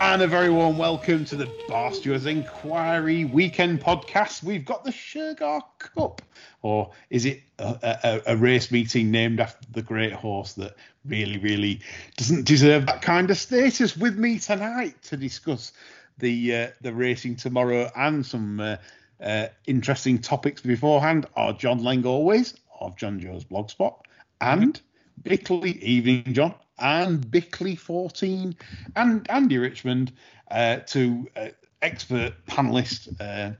And a very warm welcome to the Bar Stewards Enquiry Weekend Podcast. We've got the Shergar Cup, or is it a, a, a race meeting named after the great horse that really, really doesn't deserve that kind of status? With me tonight to discuss the uh, the racing tomorrow and some uh, uh, interesting topics beforehand are John Lang always of John Joe's Blogspot and Bickley Evening John and Bickley 14 and Andy Richmond, uh, two uh, expert panelists, uh,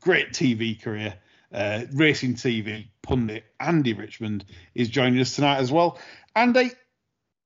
great TV career, uh, racing TV pundit Andy Richmond is joining us tonight as well. Andy,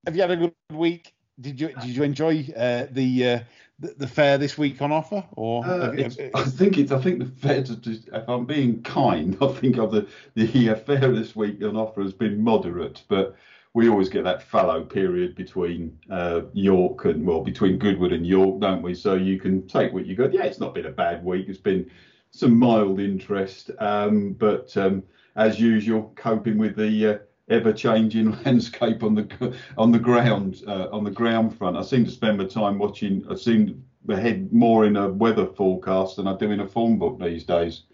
have you had a good week? Did you did you enjoy uh, the, uh, the the fair this week on offer? Or have I think it's. I think the fair. To, to, if I'm being kind, I think of the the fair this week on offer has been moderate, but we always get that fallow period between uh, York and well, between Goodwood and York, don't we? So you can take what you got. Yeah, it's not been a bad week. It's been some mild interest, um, but um, as usual, coping with the uh, ever-changing landscape on the on the ground uh, on the ground front. I seem to spend my time watching. I seem to head more in a weather forecast than I do in a form book these days.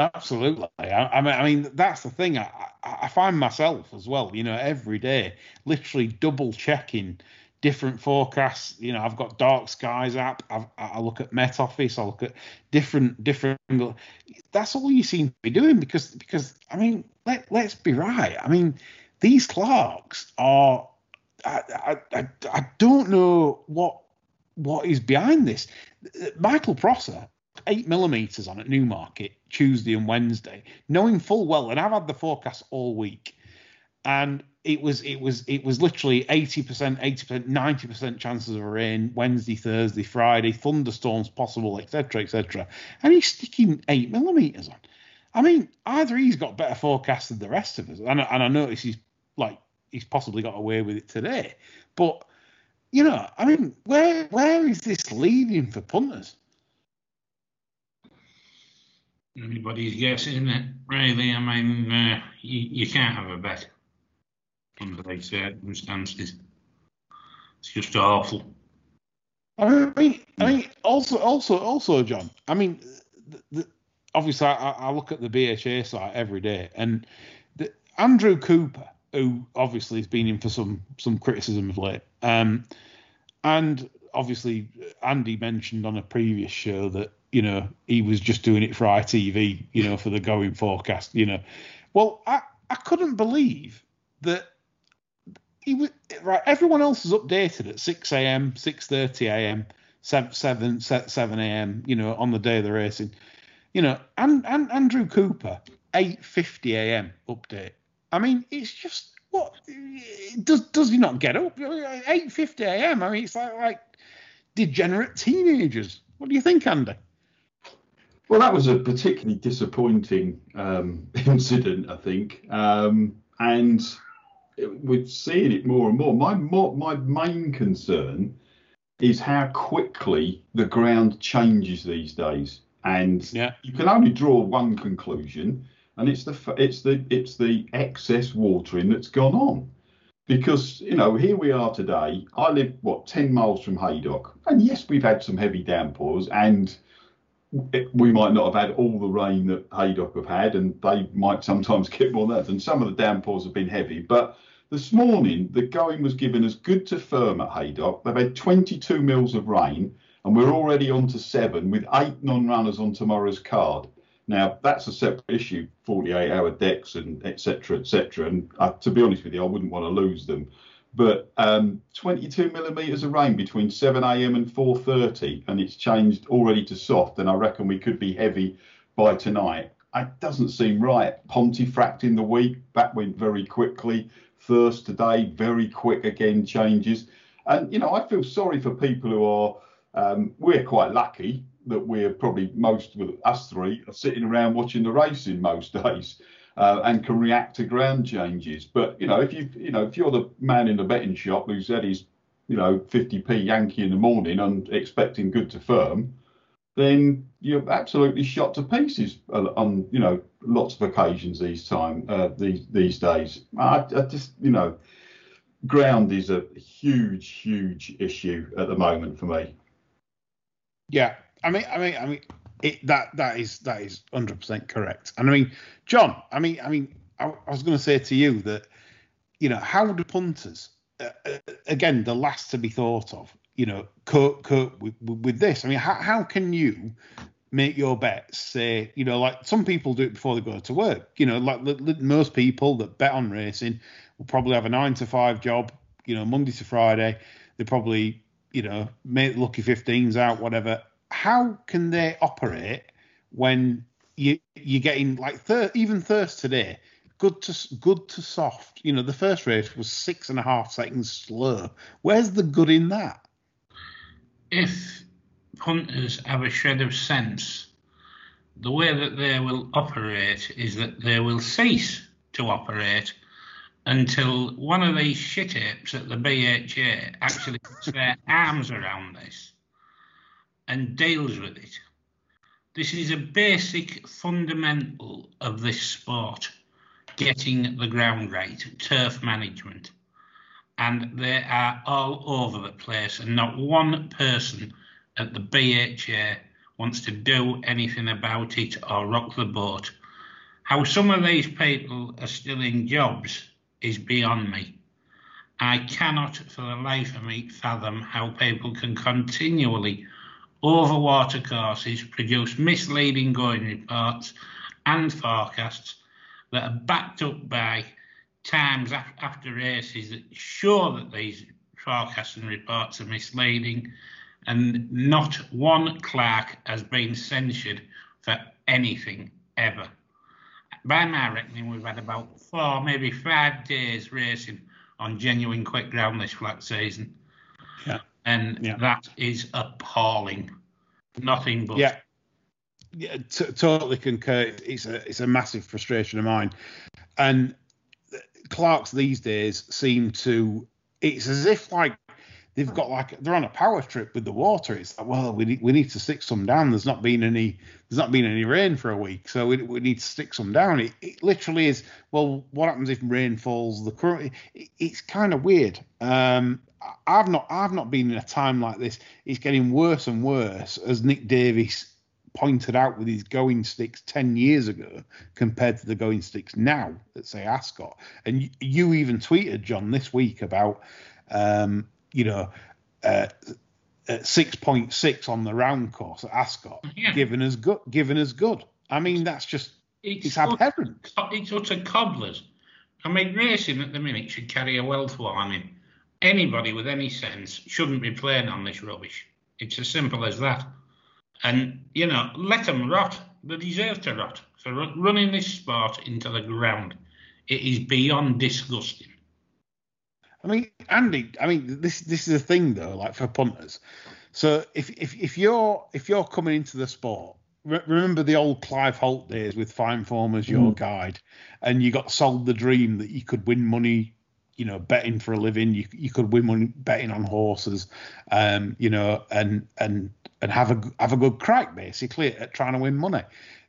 Absolutely. I, I mean, I mean that's the thing. I, I find myself as well. You know, every day, literally double checking different forecasts. You know, I've got Dark Skies app. I've, I look at Met Office. I look at different different. That's all you seem to be doing because because I mean, let let's be right. I mean, these clerks are. I, I, I don't know what what is behind this. Michael Prosser eight millimeters on at Newmarket Tuesday and Wednesday, knowing full well, and I've had the forecast all week, and it was it was it was literally eighty percent, eighty percent, ninety percent chances of rain Wednesday, Thursday, Friday, thunderstorms possible, etc., etc. And he's sticking eight millimeters on. I mean, either he's got better forecast than the rest of us, and, and I notice he's like he's possibly got away with it today, but. You know, I mean, where where is this leading for punters? Anybody's guess, isn't it? Really, I mean, uh, you, you can't have a bet under these circumstances. It's just awful. I mean, I mean, also, also, also, John. I mean, the, the, obviously, I, I look at the BHA site every day, and the, Andrew Cooper, who obviously has been in for some some criticism of late, um, and obviously Andy mentioned on a previous show that you know he was just doing it for ITV, you know, for the going forecast, you know. Well, I I couldn't believe that he was right. Everyone else is updated at six a.m., six thirty a.m., seven seven seven a.m. You know, on the day of the racing. You know, and and Andrew Cooper eight fifty a.m. update. I mean, it's just what does does he not get up eight fifty a.m. I mean, it's like like degenerate teenagers. What do you think, Andy? Well, that was a particularly disappointing um, incident, I think, um, and it- we're seeing it more and more. My more, my main concern is how quickly the ground changes these days, and Yeah. you can only draw one conclusion, and it's the it's the it's the excess watering that's gone on. Because you know here we are today. I live what ten miles from Haydock, and yes, we've had some heavy downpours, and it- we might not have had all the rain that Haydock have had, and they might sometimes get more than that. And some of the downpours have been heavy. But this morning, the going was given as good to firm at Haydock. They've had 22 mils of rain, and we're already on to seven with eight non-runners on tomorrow's card. Now that's a separate issue, 48-hour decks and etc. etc. And uh, to be honest with you, I wouldn't want to lose them. But um, 22 millimeters of rain between 7 a.m. and 4:30, and it's changed already to soft. And I reckon we could be heavy by tonight. It doesn't seem right. Pontefract in the week, that went very quickly. Thirsk today, very quick again changes. And you know, I feel sorry for people who are Um, we're quite lucky that we're probably most of us three are sitting around watching the racing most days. Uh, and can react to ground changes. But you know, if you you know if you're the man in the betting shop who's had his you know 50p Yankee in the morning and expecting good to firm, then you're absolutely shot to pieces on you know lots of occasions these time uh, these these days. I, I just you know ground is a huge huge issue at the moment for me. Yeah, I mean, I mean, I mean, it, that that is that is hundred percent correct. And I mean, John, I mean, I mean, I, I was going to say to you that you know how do punters uh, uh, again the last to be thought of you know cope, cope with, with this? I mean, how how can you make your bets say you know like some people do it before they go to work you know like most people that bet on racing will probably have a nine to five job you know monday to friday they probably you know make lucky 15s out whatever how can they operate when you you're getting like thir- even Thirsk today good to good to soft. You know the first race was six and a half seconds slow. Where's the good in that? If punters have a shred of sense the way that they will operate is that they will cease to operate until one of these shit apes at the BHA actually puts their arms around this and deals with it. This is a basic fundamental of this sport getting the ground right, turf management. And they are all over the place, and not one person at the BHA wants to do anything about it or rock the boat. How some of these people are still in jobs is beyond me. I cannot for the life of me fathom how people can continually over watercourses produce misleading going reports and forecasts that are backed up by times after races that show that these forecasts and reports are misleading, and not one clerk has been censured for anything ever. By my reckoning, we've had about four, maybe five days racing on genuine quick ground this flat season. And yeah. that is appalling. Nothing but. Yeah. Yeah, t- totally concur. It's a it's a massive frustration of mine, and clerks these days seem to. It's as if like they've got like they're on a power trip with the water. It's like, well, we need we need to stick some down. There's not been any there's not been any rain for a week, so we, we need to stick some down. It, it literally is. Well, what happens if rain falls? The current it, it's kind of weird. Um, I've not I've not been in a time like this. It's getting worse and worse as Nick Davies pointed out with his going sticks 10 years ago compared to the going sticks now at say Ascot. And you, you even tweeted John this week about um, you know uh, 6.6 on the round course at Ascot, Yeah. given as good given as good. I mean that's just it's, aberrant. It's utter cobblers. I mean, racing at the minute should carry a wealth warning. Anybody with any sense shouldn't be playing on this rubbish. It's as simple as that. And, you know, let them rot. They deserve to rot for ru- running this sport into the ground. It is beyond disgusting. I mean, Andy. I mean, this this is a thing though, like for punters. So if if if you're if you're coming into the sport, re- remember the old Clive Holt days with Timeform as your mm. guide, and you got sold the dream that you could win money, you know, betting for a living. You you could win money betting on horses, um, you know, and and and have a have a good crack basically at trying to win money.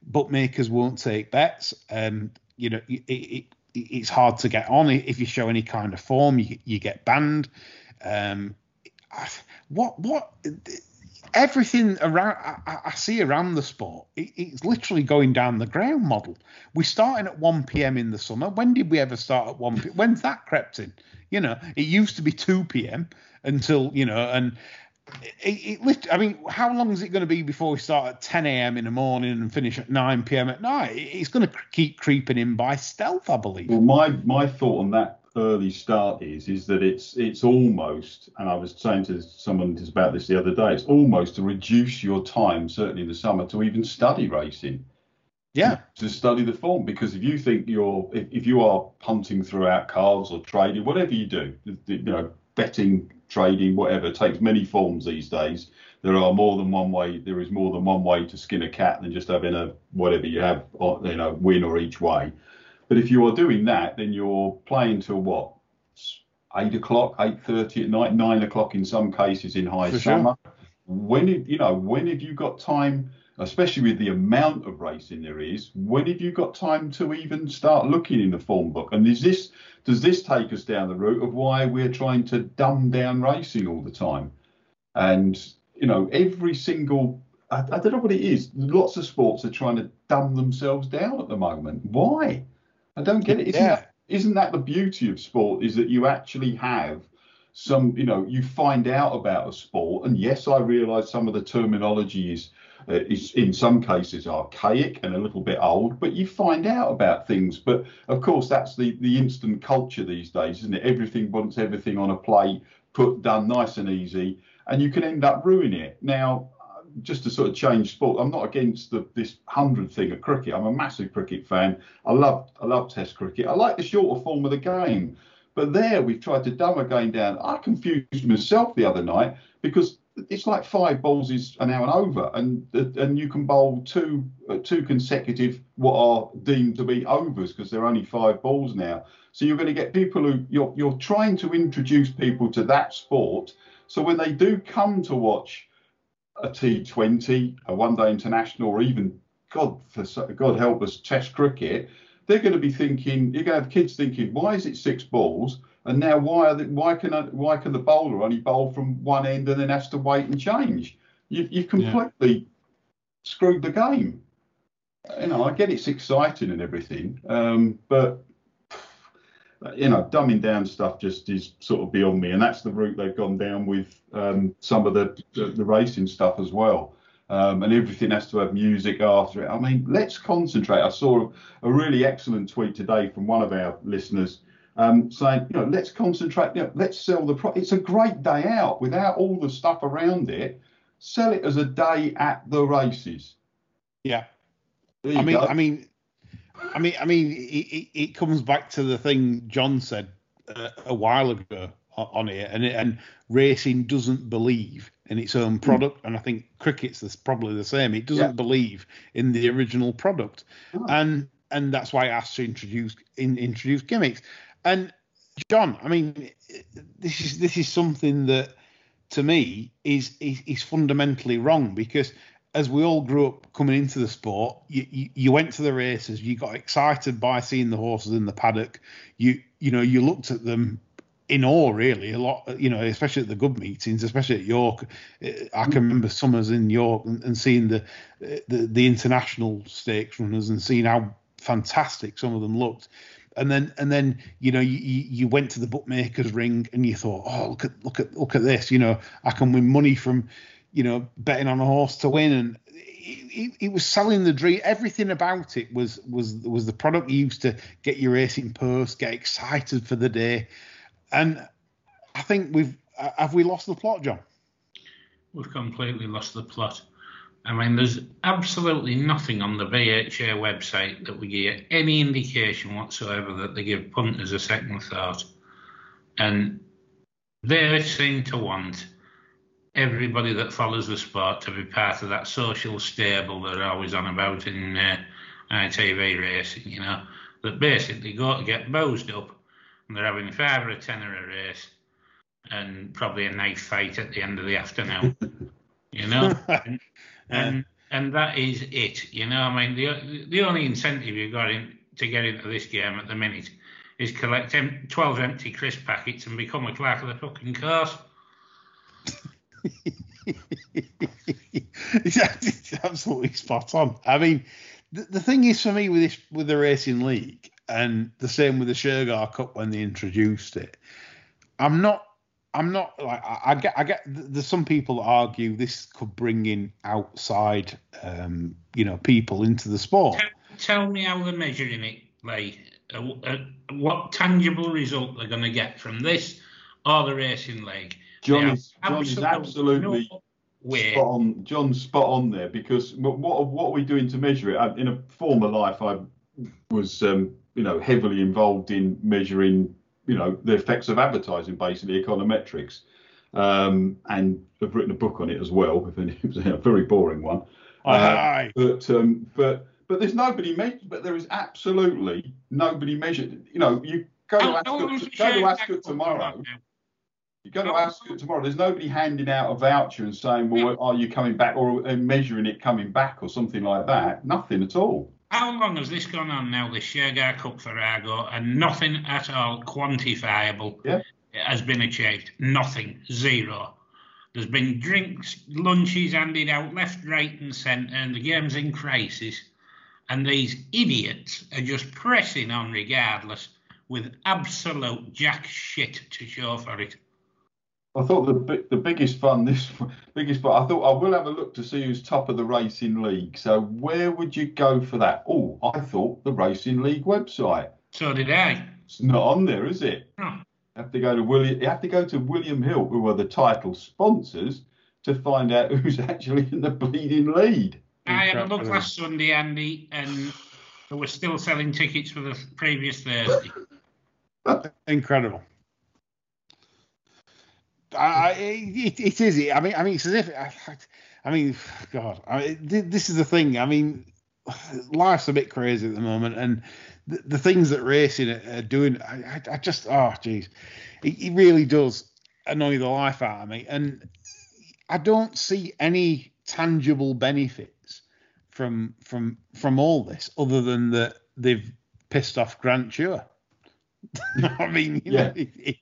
Bookmakers won't take bets. Um, you know, it, it, it's hard to get on if you show any kind of form. You you get banned. Um, what what everything around I, I see around the sport it, it's literally going down the greyhound model we're starting at 1 p.m in the summer when did we ever start at 1 p when's that crept in you know it used to be 2 p.m until you know and it, it I mean, how long is it going to be before we start at 10 a.m. in the morning and finish at 9 p.m. at night? It's going to keep creeping in by stealth, I believe. Well, my my thought on that early start is is that it's it's almost, and I was saying to someone about this the other day, it's almost to reduce your time, certainly in the summer, to even study racing, Yeah, to study the form. Because if you think you're, if, if you are punting throughout cards or trading, whatever you do, you know, betting trading, whatever. Takes many forms these days. There are more than one way. There is more than one way to skin a cat than just having a whatever you have, or, you know, win or each way. But if you are doing that, then you're playing till what? Eight o'clock, eight thirty at night, nine o'clock in some cases in high For sure. summer. When have, you know, when have you got time? Especially with the amount of racing there is, when have you got time to even start looking in the form book? And is this does this take us down the route of why we're trying to dumb down racing all the time? And you know, every single I, I don't know what it is. Lots of sports are trying to dumb themselves down at the moment. Why? I don't get it. Isn't, Yeah. that, isn't that the beauty of sport? Is that you actually have some, you know, you find out about a sport. And yes, I realise some of the terminology is uh, is in some cases archaic and a little bit old, but you find out about things. But of course, that's the the instant culture these days, isn't it? Everything wants everything on a plate, put done nice and easy, and you can end up ruining it. Now, just to sort of change sport, I'm not against the, this hundred thing of cricket. I'm a massive cricket fan. I love I love Test cricket. I like the shorter form of the game. But there, we've tried to dumb a game down. I confused myself the other night because it's like five balls is an hour and over, and and you can bowl two uh, two consecutive what are deemed to be overs because they're only five balls now. So you're going to get people who you're you're trying to introduce people to that sport. So when they do come to watch a T20, a one-day international, or even God for God help us, Test cricket, they're going to be thinking. You're going to have kids thinking, why is it six balls? And now why are the, why can I, why can the bowler only bowl from one end and then has to wait and change? You, you've completely screwed the game. You know, I get it's exciting and everything, um, but you know, dumbing down stuff just is sort of beyond me, and that's the route they've gone down with um, some of the, the the racing stuff as well. Um, and everything has to have music after it. I mean, let's concentrate. I saw a really excellent tweet today from one of our listeners um, saying, you know, let's concentrate. You know, let's sell the. Pro- it's a great day out without all the stuff around it. Sell it as a day at the races. Yeah. I mean, go. I mean, I mean, I mean, it, it, it comes back to the thing John said uh, a while ago on it, and and racing doesn't believe in its own product, and I think cricket's probably the same. It doesn't Hmm. Yeah. believe in the original product, No. and and that's why it has to introduce in, introduce gimmicks. And John, I mean, this is this is something that to me is is, is fundamentally wrong because as we all grew up coming into the sport, you, you, you went to the races, you got excited by seeing the horses in the paddock. You you know you looked at them in awe really a lot you know especially at the good meetings especially at york. Uh, i can remember summers in york and, and seeing the, the the international stakes runners and seeing how fantastic some of them looked. And then and then you know you you went to the bookmakers ring and you thought oh look at look at look at this. You know i can win money from you know betting on a horse to win and it, was selling the dream everything about it was was was the product you used to get your racing purse get excited for the day and i think we've uh, have we lost the plot john We've completely lost the plot. I mean, there's absolutely nothing on the BHA website that would give any indication whatsoever that they give punters a second thought. And they seem to want everybody that follows the sport to be part of that social stable that they're always on about in uh, ITV racing, you know, that basically go to get bowsed up and they're having five or a tenner a race and probably a knife fight at the end of the afternoon, you know? and, and and that is it. You know, I mean, the the only incentive you've got in, to get into this game at the minute is collect twelve empty crisp packets and become a clerk of the fucking course. it's, absolutely spot on. I mean, the, the thing is for me with this with the racing league, and the same with the Shergar Cup when they introduced it. I'm not. I'm not like I, I get. I get. There's some people that argue this could bring in outside, um, you know, people into the sport. Tell me how they're measuring it, like uh, uh, what tangible result they're going to get from this or the racing league. John is, John is absolutely way. spot on. John's spot on there because what what, what are we doing to measure it? I, in a former life, I was um, you know heavily involved in measuring you know the effects of advertising, basically econometrics. um, and have written a book on it as well. It was a very boring one. Aye. But um, but but there's nobody measured. But there is absolutely nobody measured. You know, you go to Ascot, go to Ascot tomorrow. Right now? You go to How- Ascot tomorrow. There's nobody handing out a voucher and saying, "Well, are you coming back?" or uh, measuring it coming back or something like that. Nothing at all. How long has this gone on now, this Shergar Cup for Argo, and nothing at all quantifiable Yeah. has been achieved? Nothing. Zero. There's been drinks, lunches handed out left, right, and centre, and the game's in crisis. And these idiots are just pressing on regardless with absolute jack shit to show for it. I thought the the biggest fun this biggest fun. I thought I will have a look to see who's top of the racing league. So where would you go for that? Oh, I thought the racing league website. So did I. It's not on there, is it? No. You have to go to William. You have to go to William Hill, who are the title sponsors, to find out who's actually in the bleeding lead. I had a look last Sunday, Andy, and they were still selling tickets for the previous Thursday. Incredible. I, I- it, it is. I mean, I mean, it's as if. I, I mean, God. I mean, this is the thing. I mean, life's a bit crazy at the moment, and the, the things that racing are, doing, I, I, just, oh, jeez, it, it really does annoy the life out of me, and I don't see any tangible benefits from from from all this, other than that they've pissed off Grant Chua. I mean, you Yeah. know, it, it,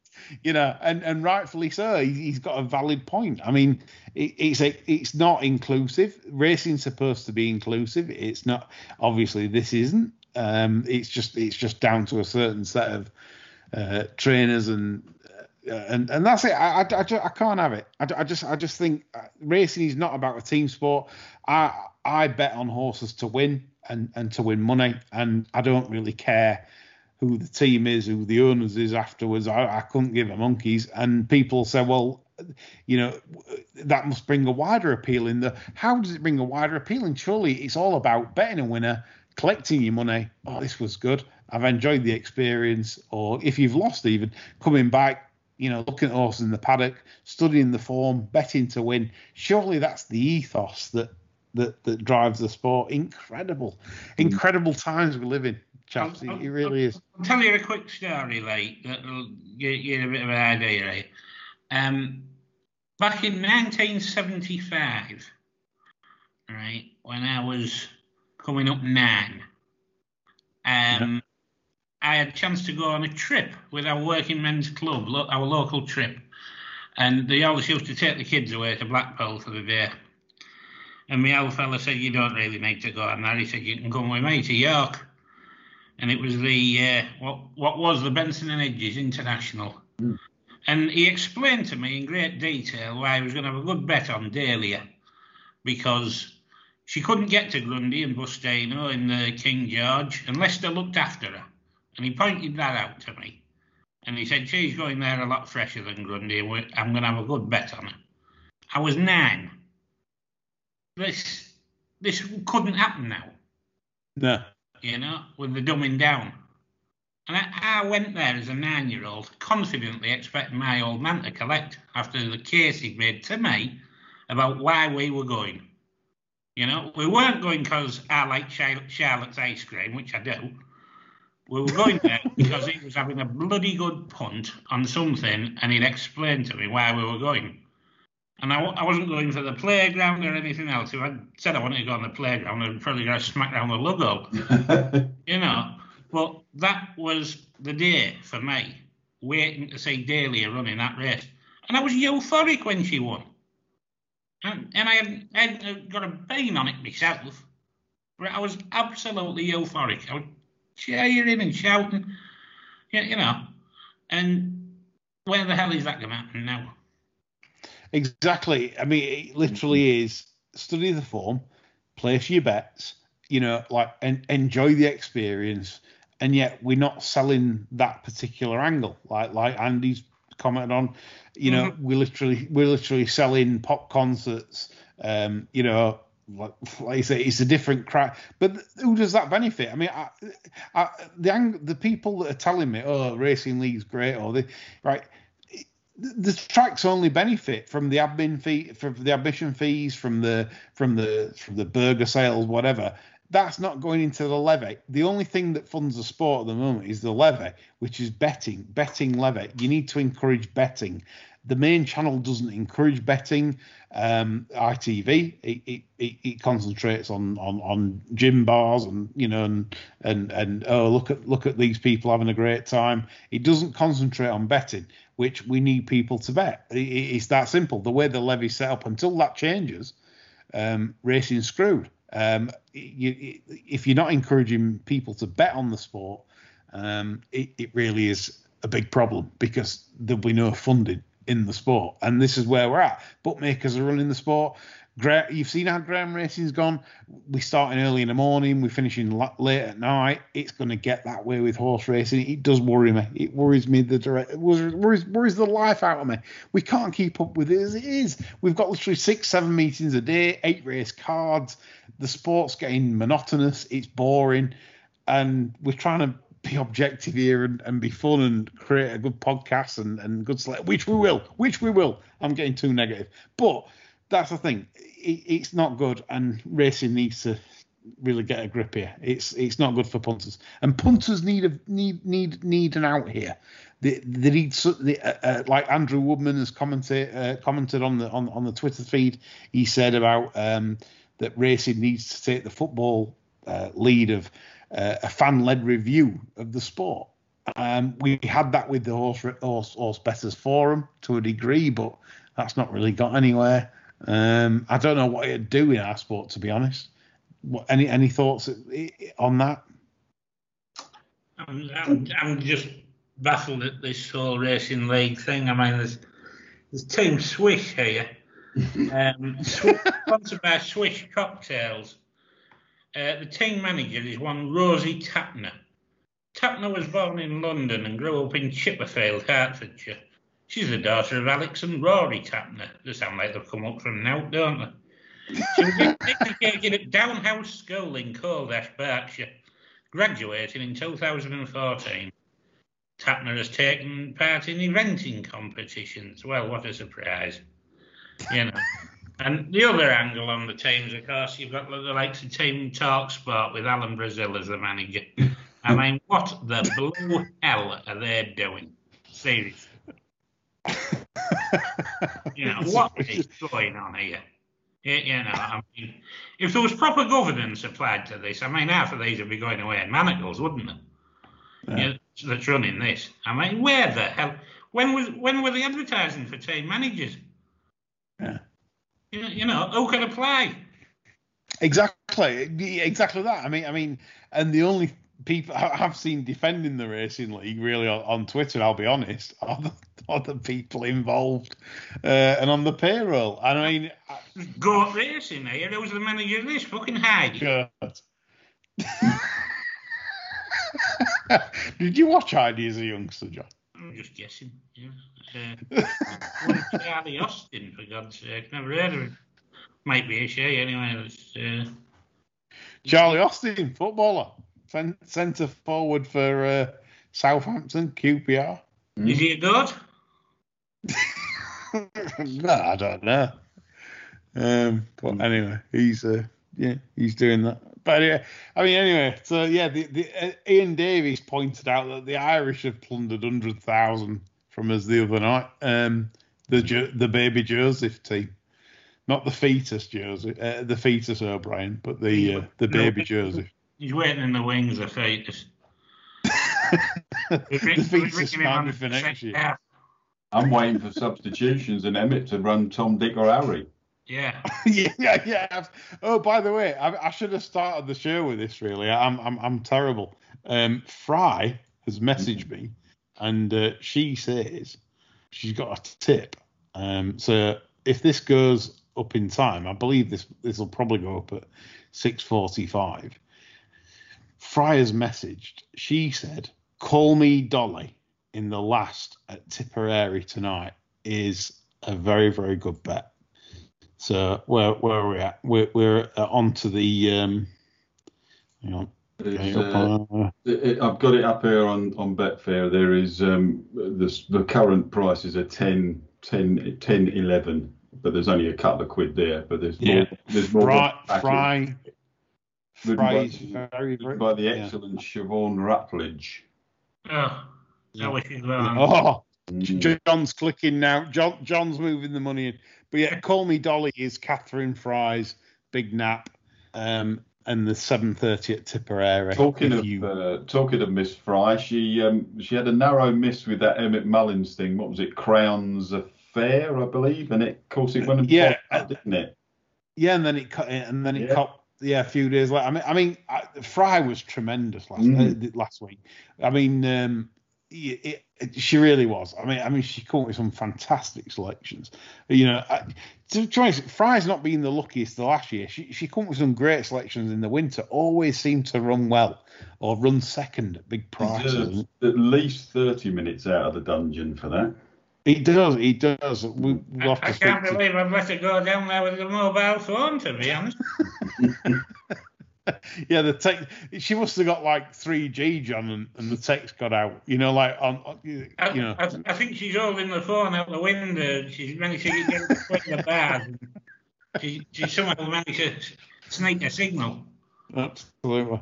you know, and, and rightfully so. He, he's got a valid point. I mean, it, it's a, it's not inclusive. Racing's supposed to be inclusive. It's not. Obviously, this isn't. Um, it's just it's just down to a certain set of uh, trainers and. Uh, and and that's it. I, I, I, ju- I can't have it. I, I just I just think uh, racing is not about a team sport. I I bet on horses to win and and to win money, and I don't really care who the team is, who the owners is afterwards. I, I couldn't give a monkeys. And people say, well, you know, that must bring a wider appeal in the. How does it bring a wider appeal? And surely it's all about betting a winner, collecting your money. Oh, this was good. I've enjoyed the experience. Or if you've lost, even coming back. You know, looking at horses in the paddock, studying the form, betting to win. Surely that's the ethos that that that drives the sport. Incredible, hmm. incredible times we live in, chaps. It really is. I'll tell you a quick story, like that'll get you a bit of an idea, right? Um, back in 1975, right, when I was coming up nine, um, I had a chance to go on a trip with our working men's club, lo- our local trip, and they always used to take the kids away to Blackpool for the day. And my old fella said, "You don't really need to go on that." He said, "You can come with me to York." And it was the uh, what what was the Benson and Hedges International. And he explained to me in great detail why he was going to have a good bet on Dahlia because she couldn't get to Grundy and Bustino in the King George and Lester looked after her. And he pointed that out to me. And he said, she's going there a lot fresher than Grundy. and I'm going to have a good bet on her. I was nine. This, this couldn't happen now No. You know, with the dumbing down. And I, I went there as a nine year old, confidently expecting my old man to collect after the case he'd made to me about why we were going. You know, we weren't going because I like Charlotte's ice cream, which I do. We were going there because he was having a bloody good punt on something and he'd explained to me why we were going. And I wasn't going for the playground or anything else. If I'd said I wanted to go on the playground, I'd probably go smack down the logo you know. But that was the day for me, waiting to see Dahlia running that race. And I was euphoric when she won. And, and I, had, I had uh, got a bean on it myself. But I was absolutely euphoric. I was cheering and shouting, you, you know. And where the hell is that going to happen now? Exactly. I mean, it literally is study the form, place your bets, you know, like and enjoy the experience. And yet we're not selling that particular angle, like like Andy's commented on. You know, we're literally we're literally selling pop concerts. Um, you know, like, like you say, it's a different crowd. But who does that benefit? I mean, I, I, the ang- the people that are telling me, oh, racing league's great, or the right, the tracks only benefit from the admin fee, from the admission fees, from the from the from the burger sales, whatever. That's not going into the levy. The only thing that funds the sport at the moment is the levy, which is betting, betting levy. You need to encourage betting. The main channel doesn't encourage betting. Um, ITV it, it, it, concentrates on, on on gym bars and you know and and and oh look at look at these people having a great time. It doesn't concentrate on betting, which we need people to bet. It, it's that simple. The way the levy's set up, until that changes, um, screwed. Um, you, if you're not encouraging people to bet on the sport, um, it, it really is a big problem because there'll be no funding in the sport, and this is where we're at. Bookmakers are running the sport. You've seen how greyhound racing's gone. We're starting early in the morning, we're finishing late at night. It's going to get that way with horse racing. It does worry me. It worries me. The direct worries, worries the life out of me. We can't keep up with it as it is. We've got literally six, seven meetings a day, eight race cards. The sport's getting monotonous. It's boring, and we're trying to be objective here and, and be fun and create a good podcast and, and good select, which we will, which we will. I'm getting too negative, but that's the thing. It, it's not good, and racing needs to really get a grip here. It's it's not good for punters, and punters need a need need need an out here. They, they need uh, uh, like Andrew Woodman has commented uh, commented on the on, on the Twitter feed. He said about um, that racing needs to take the football uh, lead of uh, a fan led review of the sport. Um, we had that with the horse, horse horse bettors forum to a degree, but that's not really got anywhere. Um, I don't know what it'd do in our sport, to be honest. What, any any thoughts on that? I'm, I'm, I'm just baffled at this whole racing league thing. I mean, there's there's Team Swish here, um, sponsored by Swish Cocktails. Uh, the team manager is one Rosie Tapner. Tapner was born in London and grew up in Chipperfield, Hertfordshire. She's the daughter of Alex and Rory Tapner. They sound like they've come up from now, don't they? She was educated at Downe House School in Cold Ash, Berkshire, graduating in 2014. Tapner has taken part in eventing competitions. Well, what a surprise. You know. And the other angle on the teams, of course, you've got the likes of Team Talk Sport with Alan Brazil as the manager. I mean, what the blue hell are they doing? Seriously. You know, what is going on here? You know, I mean, if there was proper governance applied to this, I mean, half of these would be going away in manacles, wouldn't they? Yeah. You know, that's running this. I mean, where the hell? When was when were they advertising for team managers? Yeah. You know, you know who can apply? Exactly, exactly that. I mean, I mean, and the only people I've seen defending the racing league really on, on Twitter, I'll be honest, are the, are the people involved uh, and on the payroll. And I mean, Goat Racing here, who's the manager of this fucking? God. Did you watch Heidi as a youngster, John? I'm just guessing. Yeah. Uh, Charlie Austin, for God's sake, never heard of him. Might be a she anyway. Uh... Charlie Austin, footballer centre forward for uh, Southampton, QPR. Is he a god? no, I don't know. Um, but hmm. anyway, he's uh, yeah, he's doing that. But yeah, I mean, anyway, so yeah, the, the uh, Ian Davies pointed out that the Irish have plundered hundred thousand from us the other night. Um, the the baby Joseph team, not the fetus Joseph, uh, the fetus O'Brien, but the uh, the baby Joseph. He's waiting in the wings of fetus. the fetus might for next year. I'm waiting for substitutions and Emmet to run Tom, Dick, or Harry. Yeah. yeah, yeah. Oh, by the way, I, I, should have started the show with this. Really, I'm I'm I'm terrible. Um, Fry has messaged me, and uh, she says she's got a tip. Um, so if this goes up in time, I believe this this will probably go up at six forty-five. Fryer's messaged. She said, "Call me Dolly in the last at Tipperary tonight is a very very good bet." So where where are we at? We're we're on to the um, hang on. Uh, it, I've got it up here on, on Betfair. There is um, the, the current prices are 10, 10, 10, 11, but there's only a couple of quid there. But there's Yeah. more. There's more. Fry, Fry, written Fry by- very, very. by the yeah. excellent Siobhan Rutledge. Oh, I wish he'd. Oh, Mm. John's clicking now. John, John's moving the money in. But yeah, Call Me Dolly is Catherine Fry's Big Nap, um, and the 7:30 at Tipperary. Talking of you- uh, talking of Miss Fry, she um, she had a narrow miss with that Emmet Mullins thing. What was it? Crowns Affair, I believe, and it, of course, it went and Yeah. popped out, didn't it? yeah, and then it cut, and then it Yeah. caught. Yeah, a few days later. I mean, I mean, I, Fry was tremendous last Mm. uh, last week. I mean, um, it, it, she really was. I mean, I mean, she caught with some fantastic selections. You know, I, to, to be honest, Fry's not been the luckiest the last year. She she up with some great selections in the winter. Always seemed to run well or run second at big prices. At least thirty minutes out of the dungeon for that. He does. He does. We, we'll I, I can't to- believe I've let it go down there with the mobile phone, to be honest. yeah, the text. She must have got like 3G, John, and, and the text got out. You know, like on, on you I, know. I, I think she's holding the phone out the window. She's managed to get in the bars. She, she somehow managed to sneak a signal. Absolutely.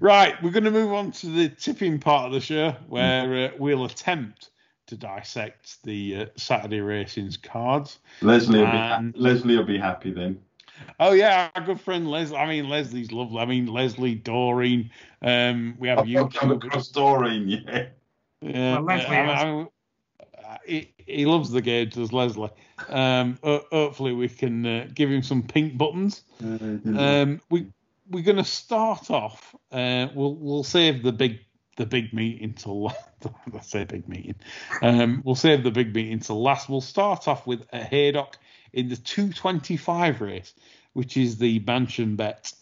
Right, we're going to move on to the tipping part of the show where uh, we'll attempt to dissect the uh, Saturday racing's cards. Leslie will be ha- Leslie will be happy then. Oh yeah, our good friend Leslie. I mean, Leslie's lovely. I mean, Leslie Doreen. Um, we have I've not come across Doreen yet. Yeah, Well, Leslie I I mean, he, he loves the game, does Leslie. Um, hopefully, we can uh, give him some pink buttons. Um, we we're going to start off. Uh, we'll we'll save the big the big meeting till I say big meeting. Um, we'll save the big meeting till last. We'll start off with a Haydock in the 225 race, which is the Mansion Bet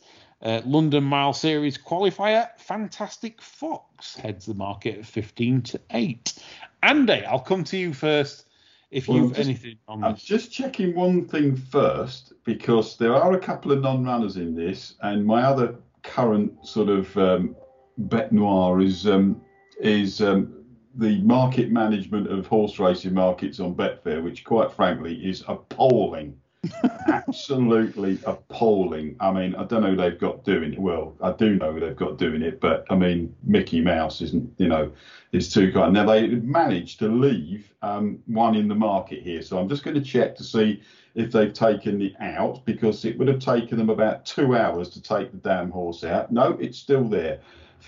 uh, London Mile Series qualifier. Fantastic Fox heads the market at 15 to eight. Andy, I'll come to you first. If Well, you've just- anything on I'm this. just checking one thing first because there are a couple of non-runners in this, and my other current sort of um, bet noir is um, is um, the market management of horse racing markets on Betfair, which quite frankly is appalling. Absolutely appalling. I mean, I don't know who they've got doing it. Well, I do know who they've got doing it, but I mean, Mickey Mouse isn't, you know, is too kind. Now they managed to leave um, one in the market here, so I'm just going to check to see if they've taken it out because it would have taken them about two hours to take the damn horse out. No, it's still there.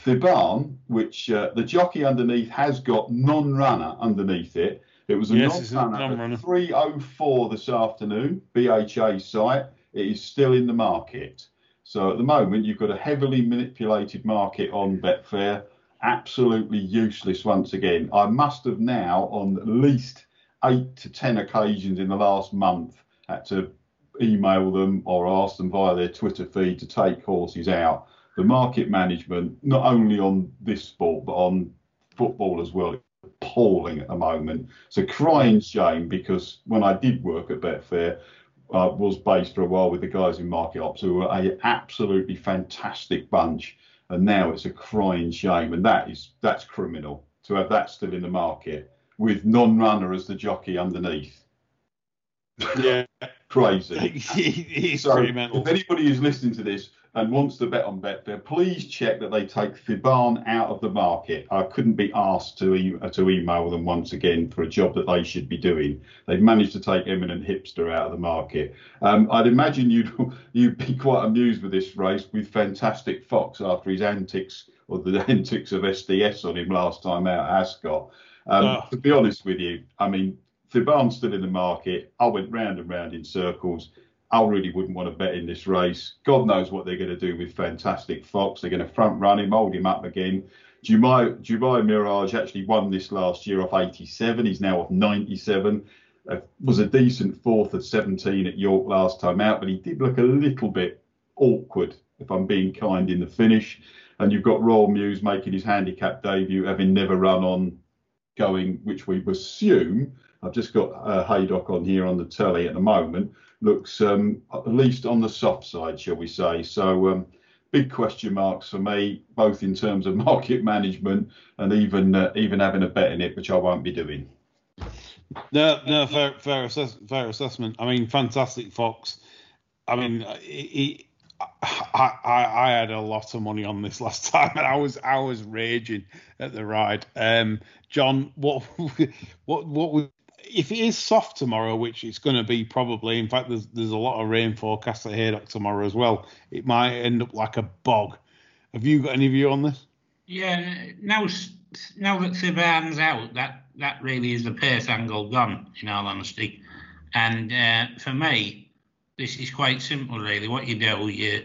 Thiban, which uh, the jockey underneath has got non-runner underneath it. It was a Yes, non-runner non-runner. at 3:04 this afternoon. BHA site. It is still in the market. So at the moment, you've got a heavily manipulated market on Betfair. Absolutely useless once again. I must have now, on at least eight to ten occasions in the last month, had to email them or ask them via their Twitter feed to take horses out. The market management, not only on this sport but on football as well, is appalling at the moment. It's a crying shame because when I did work at Betfair, I was based for a while with the guys in Market Ops who were a absolutely fantastic bunch, and now it's a crying shame, and that is that's criminal to have that still in the market with non-runner as the jockey underneath. Yeah, Crazy. he's So if anybody is listening to this and wants to bet on Betfair, please check that they take Thiban out of the market. I couldn't be asked to e- to email them once again for a job that they should be doing. They've managed to take Eminent Hipster out of the market. Um, I'd imagine you'd you'd be quite amused with this race with Fantastic Fox after his antics or the antics of SDS on him last time out at Ascot. Um, Oh. To be honest with you, I mean, Thiban's still in the market. I went round and round in circles. I really wouldn't want to bet in this race. God knows what they're going to do with Fantastic Fox. They're going to front run him, hold him up again. Dubai, Dubai Mirage actually won this last year off 87. He's now off 97. Uh, was a decent fourth at 17 at York last time out, but he did look a little bit awkward, if I'm being kind, in the finish. And you've got Royal Muse making his handicap debut, having never run on going, which we assume. I've just got uh, Haydock on here on the telly at the moment. Looks um, at least on the soft side, shall we say? So um, big question marks for me, both in terms of market management and even uh, even having a bet in it, which I won't be doing. No, no, fair, fair, assess, fair assessment. I mean, fantastic Fox. I mean, he, I, I, I had a lot of money on this last time, and I was I was raging at the ride. Um, John, what what what we, if it is soft tomorrow, which it's going to be probably. In fact, there's there's a lot of rain forecast at Haydock tomorrow as well. It might end up like a bog. Have you got any view on this? Yeah, now now that Sivan's out, that that really is the pace angle gone. In all honesty, and uh, for me, this is quite simple really. What you do, you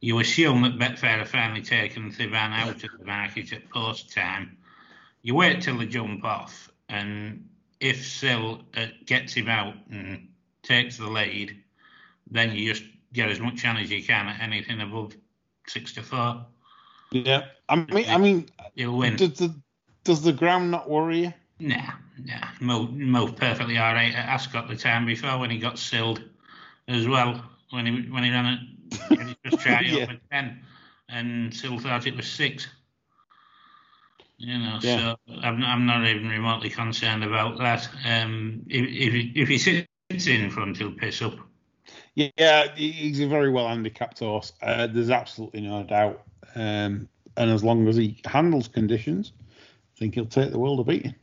you assume that Betfair have finally taken Sivan out of the market at post time. You wait till they jump off, and if Sil uh, gets him out and takes the lead, then you just get as much chance as you can at anything above six to four. Yeah, I mean, I mean, you'll win. Does the does the ground not worry you? Nah, nah. Mo, Mo perfectly all right at Ascot the time before when he got silled as well when he when he ran it. he just tried yeah. up at ten, and still thought it was six. You know, yeah. so I'm, I'm not even remotely concerned about that. Um, if, if, if he sits in front, he'll piss up. Yeah, he's a very well handicapped horse. Uh, there's absolutely no doubt. Um, and as long as he handles conditions, I think he'll take the world of beating.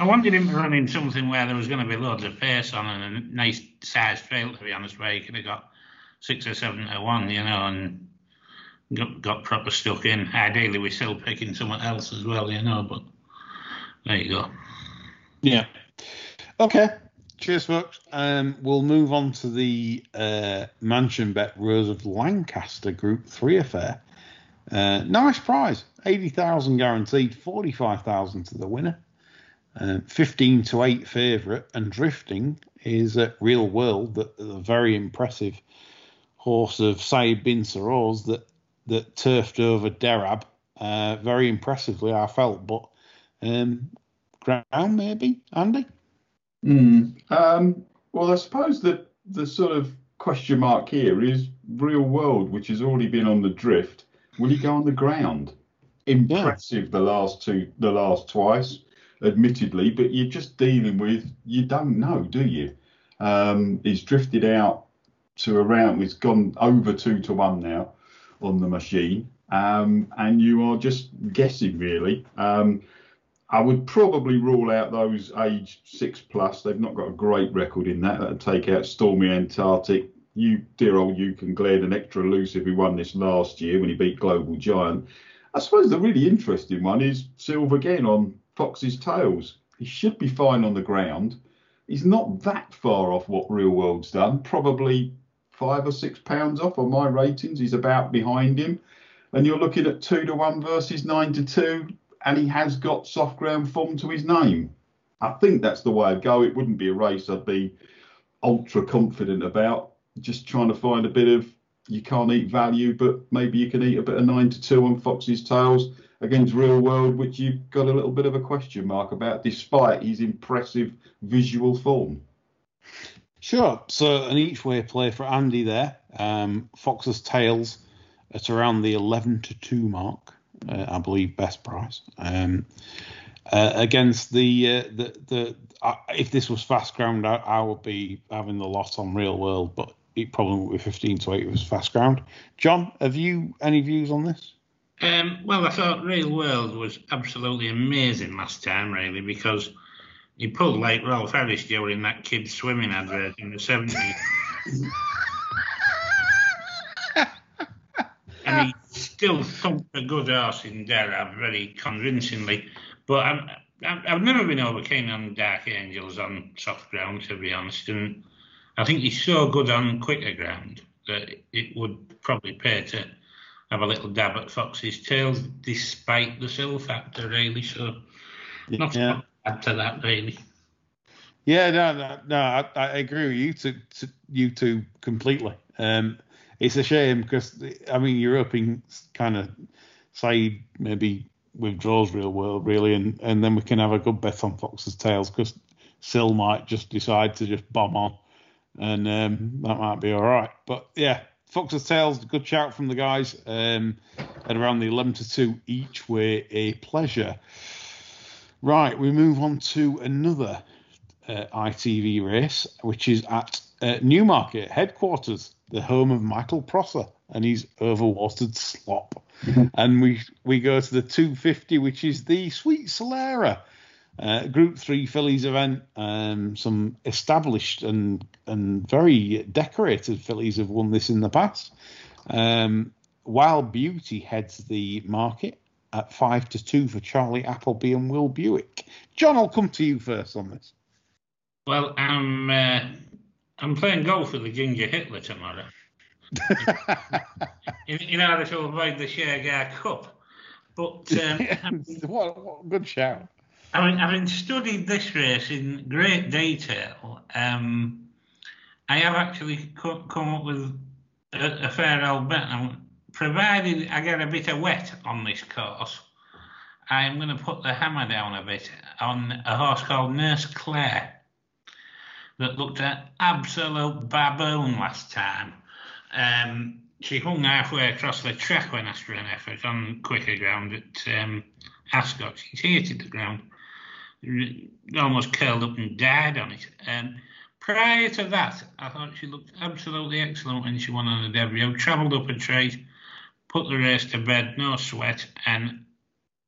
I wanted him to run in something where there was going to be loads of pace on and a nice sized trail, to be honest, where he could have got six or seven to one, you know, and got, got proper stuck in. Ideally, we're still picking someone else as well, you know, but there you go. Yeah. Okay. Cheers, folks. Um, we'll move on to the uh, Mansion Bet Rose of Lancaster Group 3 affair. Uh, nice prize. 80,000 guaranteed, 45,000 to the winner. Uh, 15 to 8 favourite. And drifting is at Real World, the, very impressive horse of Saeed bin Suroor that that turfed over Derab uh, very impressively, I felt. But um, ground maybe, Andy. Mm. Um, well, I suppose that the sort of question mark here is real world, which has already been on the drift. Will he go on the ground? Impressive yeah. the last two, the last twice, admittedly, but you're just dealing with you don't know, do you? Um, he's drifted out to around. he's gone over two to one now on the machine, um, and you are just guessing really. Um, I would probably rule out those age six plus. They've not got a great record in that. That'd take out Stormy Antarctic. You dear old you can Gled an extra elusive who won this last year when he beat Global Giant. I suppose the really interesting one is Silver again on Fox's Tails. He should be fine on the ground. He's not that far off what Real World's done. Probably five or six pounds off on my ratings. He's about behind him. And you're looking at two to one versus nine to two, and he has got soft ground form to his name. I think that's the way I'd go. It wouldn't be a race I'd be ultra confident about. Just trying to find a bit of you can't eat value, but maybe you can eat a bit of nine to two on Fox's Tails against Real World, which you've got a little bit of a question mark about, despite his impressive visual form. Sure. So an each way play for Andy there. Um, Fox's Tails at around the 11 to 2 mark, uh, I believe, best price. Um, uh, against the, uh, the, the uh, if this was fast ground, I, I, would be having the lot on real world, but it probably would be 15 to 8 if it was fast ground. John, have you any views on this? Um, well, I thought Real World was absolutely amazing last time, really, because he pulled like Rolf Harris during that kids swimming advert in the 70s. and he still thumped a good horse in Derab very convincingly. But I'm, I've never been over keen on Dark Angels on soft ground, to be honest. And I think he's so good on quicker ground that it would probably pay to have a little dab at Fox's tail, despite the sill factor, really. So, not yeah add to that, really. Yeah, no, no, no I, I agree with you two, to, you two completely. Um, it's a shame because I mean you're hoping kind of say maybe withdraws real world really, and and then we can have a good bet on Fox's tails because Sil might just decide to just bomb on, and um, that might be all right. But yeah, Fox's Tales, good shout from the guys. Um, at around the 11 to 2 each way, a pleasure. Right, we move on to another uh, ITV race, which is at uh, Newmarket headquarters, the home of Michael Prosser and his overwatered slop. and we we go to the 250, which is the Sweet Solera. Uh, Group Three fillies event. Um, some established and and very decorated fillies have won this in the past. Um, Wild Beauty heads the market at five to two for Charlie Appleby and Will Buick. John, I'll come to you first on this. Well, I'm uh, I'm playing golf with the Ginger Hitler tomorrow. in, in order to avoid the Shergar Cup. But um, what, what good shout. Having, having studied this race in great detail, um, I have actually co- come up with a, a fair old bet. Now, provided I get a bit of wet on this course, I'm going to put the hammer down a bit on a horse called Nurse Claire that looked an absolute baboon last time. Um, she hung halfway across the track when I for an effort on quicker ground at um, Ascot. She hated the ground, almost curled up and died on it. Um, prior to that, I thought she looked absolutely excellent when she won on the debut. Travelled up a trade, put the race to bed, no sweat, and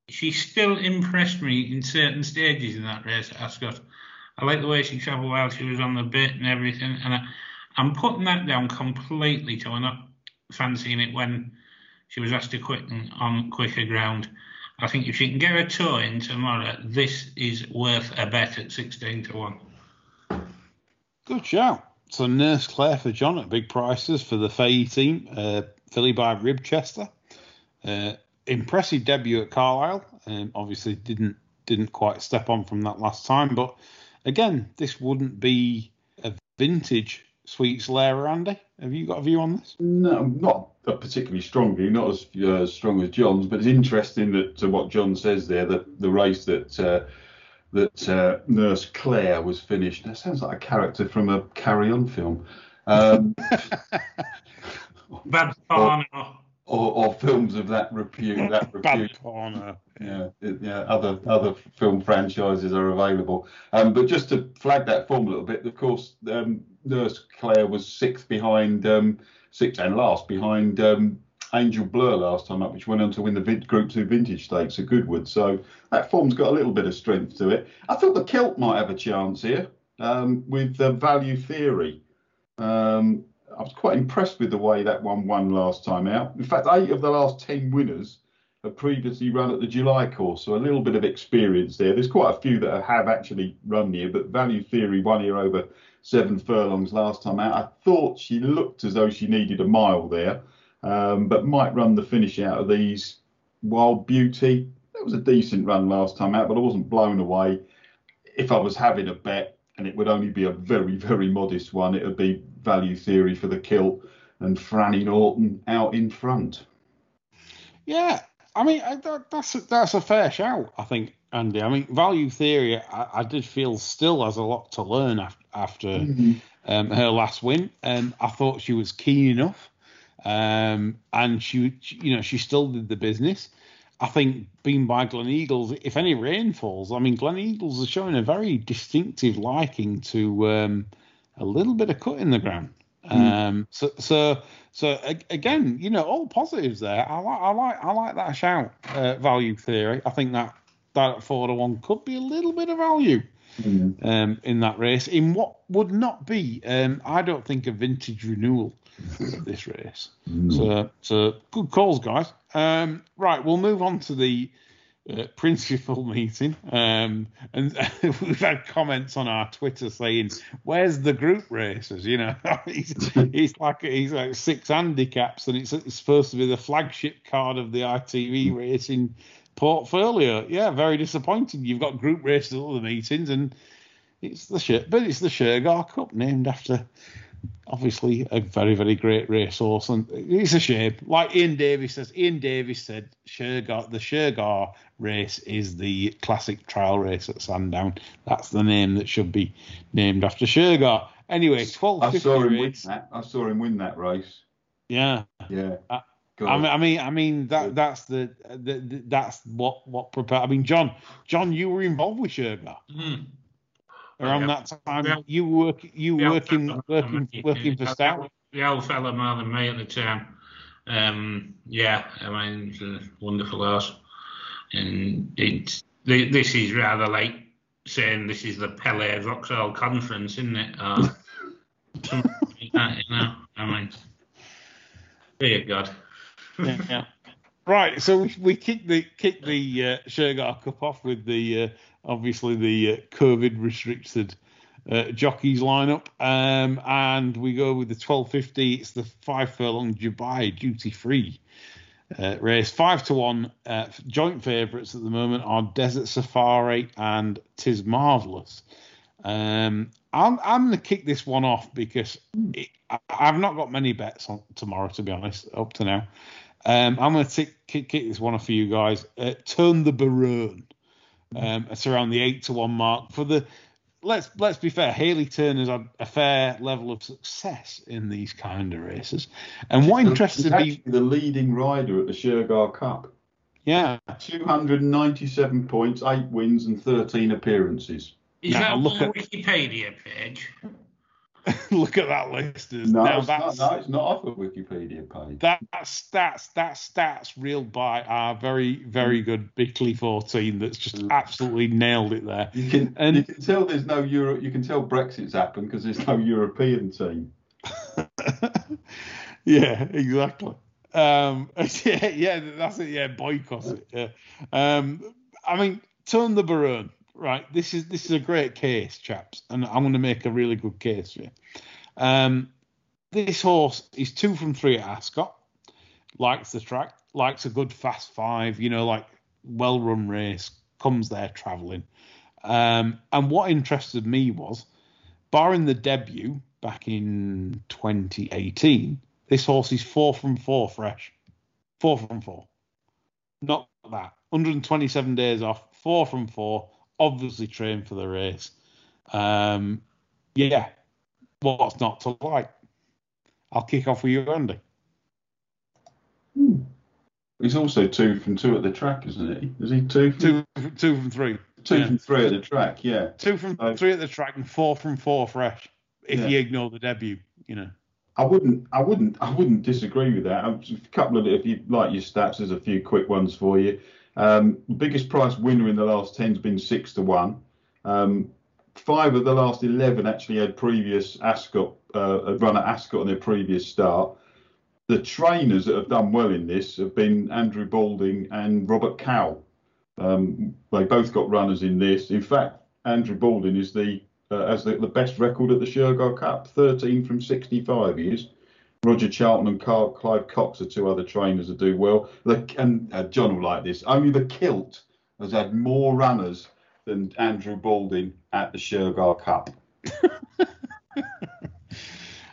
she still impressed me in certain stages in that race at Ascot. I like the way she travelled while she was on the bit and everything, and I, I'm putting that down completely to her not fancying it when she was asked to quit on quicker ground. I think if she can get a toe in tomorrow, this is worth a bet at 16 to 1. Good shout. So Nurse Claire for John at big prices for the Fay team, uh, filly by Ribchester. Uh, impressive debut at Carlisle. Um, obviously didn't didn't quite step on from that last time, but again, this wouldn't be a vintage Sweet Solera, Andy. Have you got a view on this? No, not a particularly strong view, not as uh, strong as John's, but it's interesting that uh, what John says there, that the race that uh, that uh, Nurse Claire was finished. That sounds like a character from a Carry On film. Um, Bad porno. Or, or, films of that repute. That repute. Bad. Yeah, yeah. Other other film franchises are available. Um, but just to flag that form a little bit, of course, um, Nurse Claire was sixth behind, um, sixth and last behind um, Angel Bleu last time up, which went on to win the Vin- Group Two Vintage Stakes at Goodwood. So that form's got a little bit of strength to it. I thought the Kilt might have a chance here um, with the Value Theory. Um, I was quite impressed with the way that one won last time out. In fact, eight of the last ten winners have previously run at the July course, so a little bit of experience there. There's quite a few that have actually run here, but Value Theory won here over seven furlongs last time out. I thought she looked as though she needed a mile there, um, but might run the finish out of these. Wild Beauty, that was a decent run last time out, but I wasn't blown away. If I was having a bet, and it would only be a very, very modest one, it would be value theory for the kilt and Franny Norton out in front. Yeah, I mean that, that's a, that's a fair shout, I think, Andy. I mean, value theory, I, I did feel still has a lot to learn after, after mm-hmm. um, her last win. Um, I thought she was keen enough, um, and she, you know, she still did the business. I think being by Gleneagles, if any rain falls, I mean, Gleneagles is showing a very distinctive liking to um, a little bit of cut in the ground. Mm. Um, so, so, so again, you know, all positives there. I like, I like, I like that shout. Uh, value theory. I think that that four to one could be a little bit of value mm. um, in that race. In what would not be, um, I don't think, a vintage renewal of this race. Mm. So, so good calls, guys. Um, right, we'll move on to the uh, principal meeting. Um, and we've had comments on our Twitter saying, "Where's the group races?" You know, he's, he's like he's like six handicaps, and it's, it's supposed to be the flagship card of the ITV racing portfolio. Yeah, very disappointing. You've got group races at all the meetings, and it's the but it's the Shergar Cup named after obviously a very, very great racehorse, and it's a shame. Like Ian Davis says, Ian Davis said, Shergar, the Shergar race is the classic trial race at Sandown. That's the name that should be named after Shergar. Anyway, twelve. I saw him race. win that. I saw him win that race. Yeah. Yeah. I mean, I mean, I mean that that's the, the, the that's what what prepare. I mean, John, John, you were involved with Shergar Mm. Around Yeah. that time. Yeah. You were work, you Yeah, working working working for Stoute. The old fella more than me at the time. Um, yeah, I mean, it's a wonderful horse. And it's, this is rather like saying this is the Pele Vauxhall Conference, isn't it? Or something like that, you know? I mean, dear God. yeah, yeah. Right, so we, we kick the kick the uh, Shergar Cup off with the uh, obviously the uh, COVID restricted uh, jockeys lineup, um, and we go with the twelve fifty. It's the five furlong Dubai duty free uh, race, five to one. Uh, joint favourites at the moment are Desert Safari and Tis Marvelous. Um, I'm I'm going to kick this one off because it, I, I've not got many bets on tomorrow, to be honest, up to now. Um, I'm going to kick, kick this one off for you guys. Uh, Tone the Barone. Um, it's around the eight to one mark for the. Let's let's be fair. Hayley Turner's had a fair level of success in these kind of races, and what interested He's me, the leading rider at the Shergar Cup. yeah, 297 points, eight wins, and 13 appearances. Is Now, that on the at- Wikipedia page? look at that list. No, now it's not, no, it's not off a Wikipedia page. that stats that stats reeled by our very very good Bickley 14 that's just Mm. absolutely nailed it there. You can And- you can tell there's no Euro. You can tell Brexit's happened because there's no European team. yeah, exactly. Um, yeah, yeah, that's it. Yeah, boycott it. Yeah. Um, I mean, Tone the Barone. Right. This is this is a great case, chaps, and I'm going to make a really good case for you. Um, this horse is two from three at Ascot. Likes the track. Likes a good fast five. You know, like well run race. Comes there travelling. Um, and what interested me was, barring the debut back in 2018, this horse is four from four fresh. Four from four. Not that. 127 days off, four from four, obviously trained for the race. Um, yeah, what's not to like? I'll kick off with you, Andy. He's also two from two at the track, isn't he? Is he two from Two, two from three. two yeah. from three at the track? Yeah. Two from Oh. three at the track and four from four fresh. If Yeah. you ignore the debut, you know. I wouldn't, I wouldn't, I wouldn't disagree with that. Just- A couple of, if you like your stats, there's a few quick ones for you. Um, the biggest price winner in the last ten has been six to one. Um, five of the last eleven actually had previous Ascot, uh, run at Ascot on their previous start. The trainers that have done well in this have been Andrew Balding and Robert Cowell. Um, they both got runners in this. In fact, Andrew Balding is the uh, has the, the best record at the Shergar Cup, 13 from 65 years. Roger Charlton and Carl, Clive Cox are two other trainers that do well. The, and uh, John will like this. Only the Kilt has had more runners than Andrew Balding at the Shergar Cup.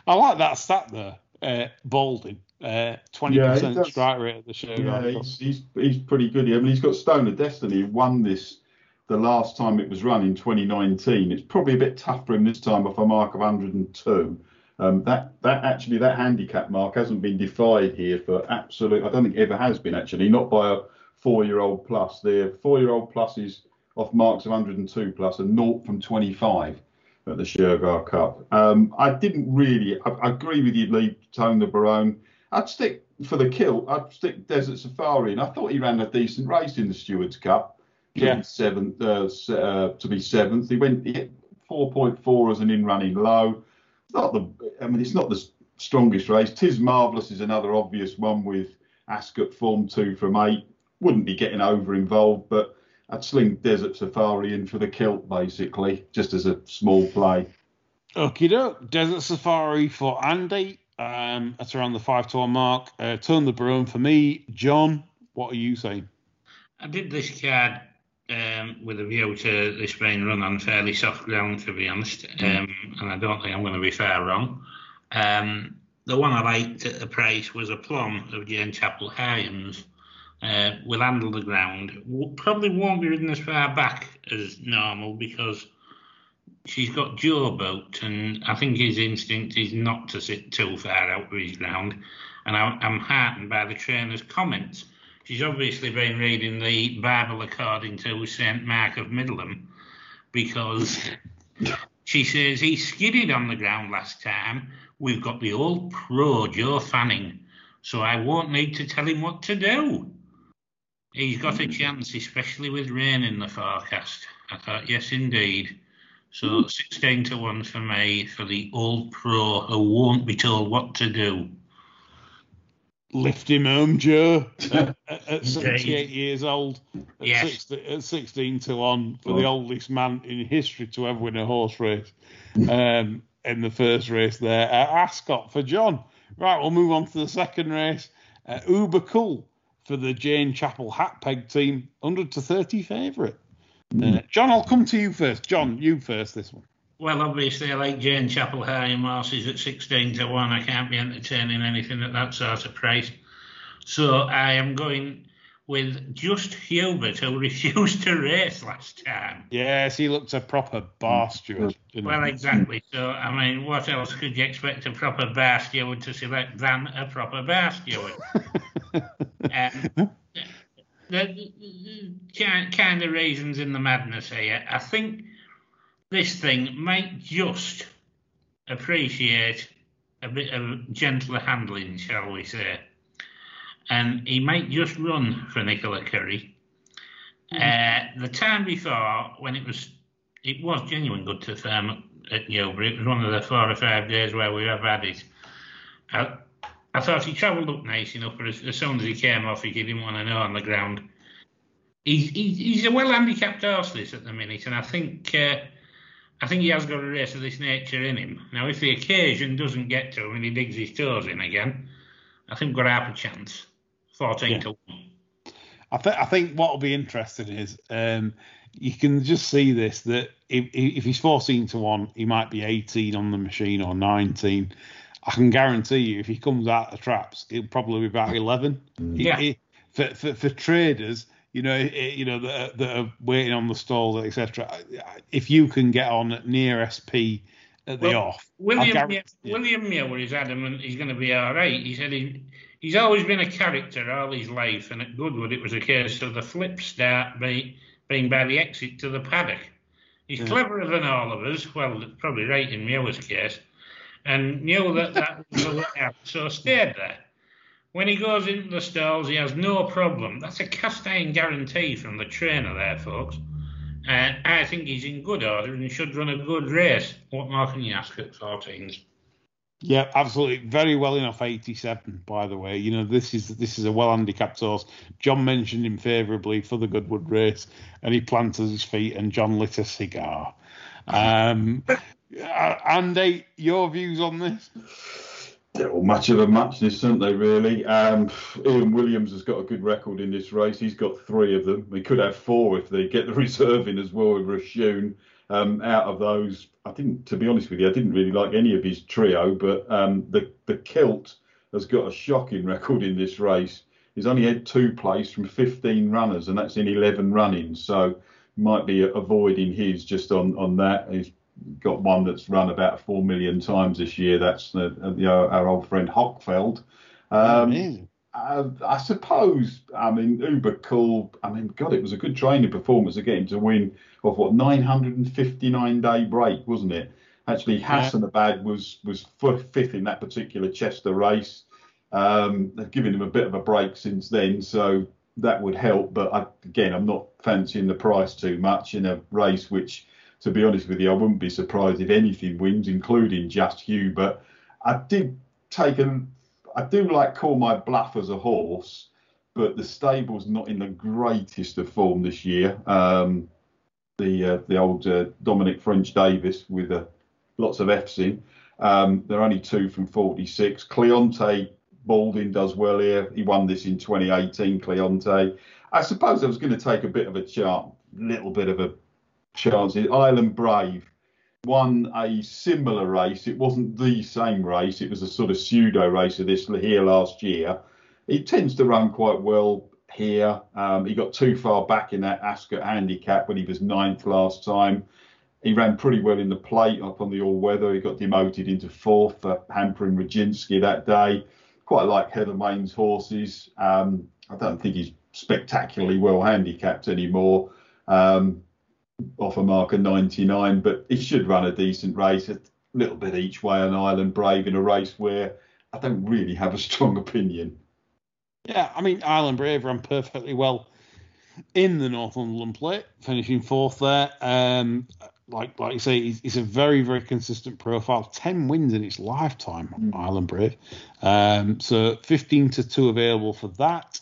I like that stat there. Uh, Balding, uh, 20% Yeah, he strike rate at the show. Yeah, he's, he's he's pretty good. I mean, he's got Stone of Destiny. He won this the last time it was run in 2019. It's probably a bit tough for him this time off a mark of 102. Um, that that actually that handicap mark hasn't been defied here for absolute. I don't think it ever has been actually. Not by a four-year-old plus. The four-year-old plus is off marks of 102 plus and naught from 25 at the Shergar Cup. Um, I didn't really. I, I agree with you, Lee. Tone the Barone. I'd stick for the kill. I'd stick Desert Safari, and I thought he ran a decent race in the Stewards Cup. To Yeah. be seventh, uh, uh, to be seventh. He went hit 4.4 as an in-running low. It's not the. I mean, it's not the strongest race. Tis Marvelous is another obvious one with Ascot form two from eight. Wouldn't be getting over involved, but I'd sling Desert Safari in for the kilt basically, just as a small play. Okie doke. Desert Safari for Andy. Um, that's around the five to one mark. Uh, turn the broom for me. John, what are you saying? I did this card um, with a view to this being run on fairly soft ground, to be honest, um, and I don't think I'm going to be far wrong. Um, the one I liked at the price was a plum of Jane Chapple-Hyam's. Uh, will handle the ground. Probably won't be ridden as far back as normal because she's got Joe boat, and I think his instinct is not to sit too far out of his ground. and I, I'm heartened by the trainer's comments. She's obviously been reading the Bible according to St. Mark of Middleham because she says he skidded on the ground last time. We've got the old pro Joe Fanning, so I won't need to tell him what to do. He's got a mm. chance, especially with rain in the forecast. I thought, yes, indeed. So hmm. 16 to 1 for me for the old pro who won't be told what to do. Lift him home, Joe. at, at 78 years old, at, Yes. 60, at 16 to 1 for the Oh. oldest man in history to ever win a horse race um, in the first race there. Uh, Ascot for John. Right, we'll move on to the second race. Uh, Uber Cool for the Jane Chapel Hat Peg team, 100 to 30 favourite. Uh, John, I'll come to you first. John, you first this one. Well, obviously, I like Jane Chapel High and Marcy's at 16 to 1. I can't be entertaining anything at that sort of price. So I am going with Just Hubert, who refused to race last time. Yes, he looked a proper bar Well, he? exactly. So, I mean, what else could you expect a proper bar steward to select than a proper bar steward? um, the, the, the kind- kind of reasons in the madness here. I think this thing might just appreciate a bit of gentler handling, shall we say. And he might just run for Nicola Currie. Uh, the time before, when it was, it was genuine good to firm at Newbury. It was one of the four or five days where we have had it. I, I thought he travelled up nice enough, but as, as soon as he came off, he didn't want to know on the ground. He's a well handicapped horse this at the minute, and I think uh, I think he has got a race of this nature in him. Now, if the occasion doesn't get to him and he digs his toes in again, I think we've got half a chance. 14 Yeah. to 1. I think I think what will be interesting is um, you can just see this that if, if he's 14 to one, he might be 18 on the machine or 19. I can guarantee you, if he comes out of traps, he'll probably be about 11. He- Yeah. he- for, for for traders, you know, you know that, that are waiting on the stalls, etc. If you can get on near SP at the Well, off, William, guarantee- William Muir is adamant he's going to be all right. He said he, he's always been a character all his life, and at Goodwood it was a case of the flip start by, being by the exit to the paddock. He's cleverer than all of us, well, probably right in Muir's case, and knew that that was the way out, so stayed there. When he goes into the stalls, he has no problem. That's a cast iron guarantee from the trainer there, folks. And I think he's in good order and he should run a good race. What more can you ask at 14s? Yeah, absolutely. Very well enough. 87, by the way. You know, this is this is a well handicapped horse. John mentioned him favourably for the Goodwood race, and he planted his feet, and John lit a cigar. Um, uh, Andy, your views on this? They're all much of a muchness, aren't they, really? Um, Ian Williams has got a good record in this race. He's got three of them. He could have four if they get the reserve in as well with Rashun. Um, out of those, I didn't, to be honest with you, I didn't really like any of his trio, but um, the, the Kilt has got a shocking record in this race. He's only had two plays from 15 runners, and that's in 11 runnings. So might be avoiding his just on, on that. He's got one that's run about four million times this year. That's the, the our old friend Hochfeld. Um, Amazing. uh, I suppose. I mean, uber cool. I mean, God, it was a good training performance again to win of what 959 day break, wasn't it? Actually, Hassanabad was was fifth in that particular Chester race. Um, they've given him a bit of a break since then, so that would help. But I, again, I'm not fancying the price too much in a race which, to be honest with you, I wouldn't be surprised if anything wins, including Just You. But I did take a, I do like call my bluff as a horse, but the stable's not in the greatest of form this year. Um, the uh, the old uh, Dominic Ffrench Davis with uh, lots of F's in. Um, they're only two from 46. Cleonte Balding does well here. He won this in 2018. Cleonte. I suppose I was going to take a bit of a chance, little bit of a chance. Island Brave won a similar race. It wasn't the same race. It was a sort of pseudo race of this here last year. He tends to run quite well here. Um, he got too far back in that Ascot handicap when he was ninth last time. He ran pretty well in the plate up on the all weather. He got demoted into fourth for hampering Rajinski that day. quite like Heather Main's horses. Um, I don't think he's spectacularly well handicapped anymore. Um, off a mark of 99, but he should run a decent race, a little bit each way on Island Brave in a race where I don't really have a strong opinion. Yeah, I mean, Island Brave ran perfectly well in the Northumberland Plate, finishing fourth there. Um, like like you say, he's, he's, a very very consistent profile. Ten wins in its lifetime, mm. Island Brave. Um, so fifteen to two available for that.